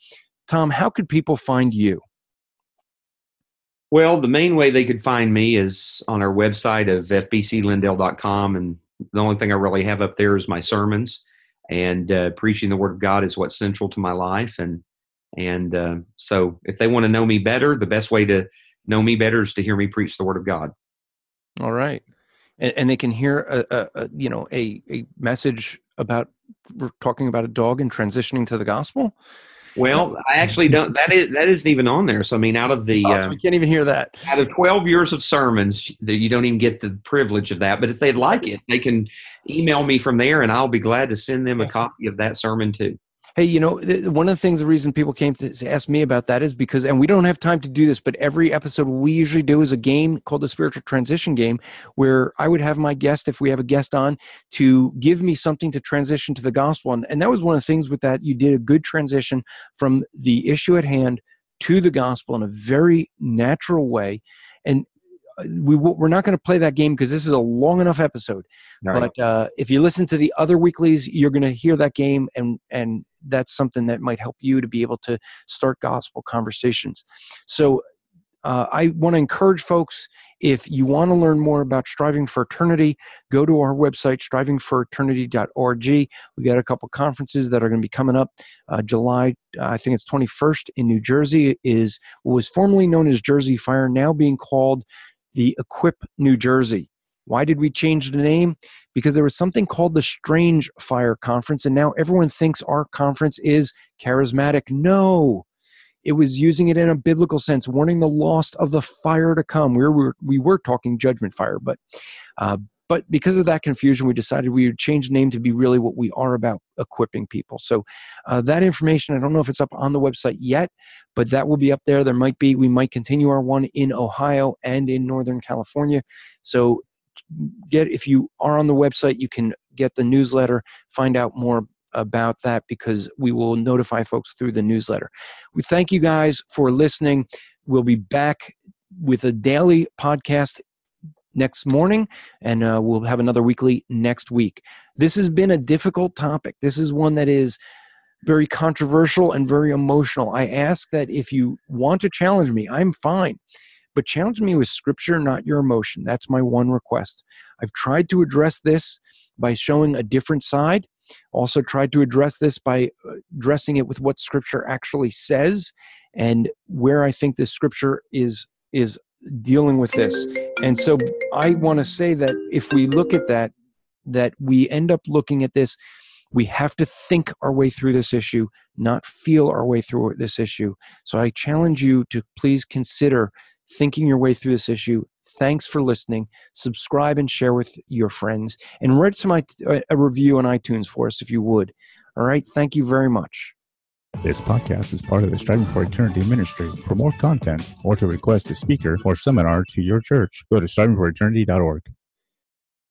tom how could people find you Well, the main way they could find me is on our website of fbclindale.com. And the only thing I really have up there is my sermons. And uh, preaching the Word of God is what's central to my life. And and uh, so, if they want to know me better, the best way to know me better is to hear me preach the Word of God. All right, and, and they can hear a, a, a you know a a message about we're talking about a dog and transitioning to the gospel. Well, I actually don't. That is that isn't even on there. So I mean, out of the Awesome. uh, we can't even hear that. out of 12 years of sermons that you don't even get the privilege of that but if they'd like it they can email me from there and i'll be glad to send them a copy of that sermon too Hey, you know, one of the things, the reason people came to ask me about that is because, and we don't have time to do this, but every episode we usually do is a game called the Spiritual Transition Game, where I would have my guest, if we have a guest on, to give me something to transition to the gospel. And, and that was one of the things with that. You did a good transition from the issue at hand to the gospel in a very natural way. And uh, we, we're not going to play that game because this is a long enough episode. But uh, if you listen to the other weeklies, you're going to hear that game, and and that's something that might help you to be able to start gospel conversations. So. Uh, I want to encourage folks if you want to learn more about striving for eternity, go to our website, strivingforeternity.org. We got a couple conferences that are going to be coming up. Uh, July, I think it's 21st in New Jersey, is what was formerly known as Jersey Fire, now being called the Equip New Jersey. Why did we change the name? Because there was something called the Strange Fire Conference, and now everyone thinks our conference is charismatic. No, it was using it in a biblical sense, warning the lost of the fire to come. We were we were talking judgment fire, but uh, but because of that confusion, we decided we would change the name to be really what we are about equipping people. So uh, that information, I don't know if it's up on the website yet, but that will be up there. There might be we might continue our one in Ohio and in Northern California. So get if you are on the website, you can get the newsletter, find out more about that because we will notify folks through the newsletter. We thank you guys for listening. We'll be back with a daily podcast next morning, and uh, we'll have another weekly next week. This has been a difficult topic. This is one that is very controversial and very emotional. I ask that if you want to challenge me, I'm fine. But challenge me with scripture, not your emotion. That's my one request. I've tried to address this by showing a different side also tried to address this by uh, addressing it with what scripture actually says and where i think this scripture is is dealing with this and so i want to say that if we look at that that we end up looking at this we have to think our way through this issue not feel our way through this issue so i challenge you to please consider thinking your way through this issue thanks for listening subscribe and share with your friends and write some a review on itunes for us if you would all right thank you very much This podcast is part of the Striving for Eternity ministry. For more content or to request a speaker or seminar to your church, go to strivingforeternity.org.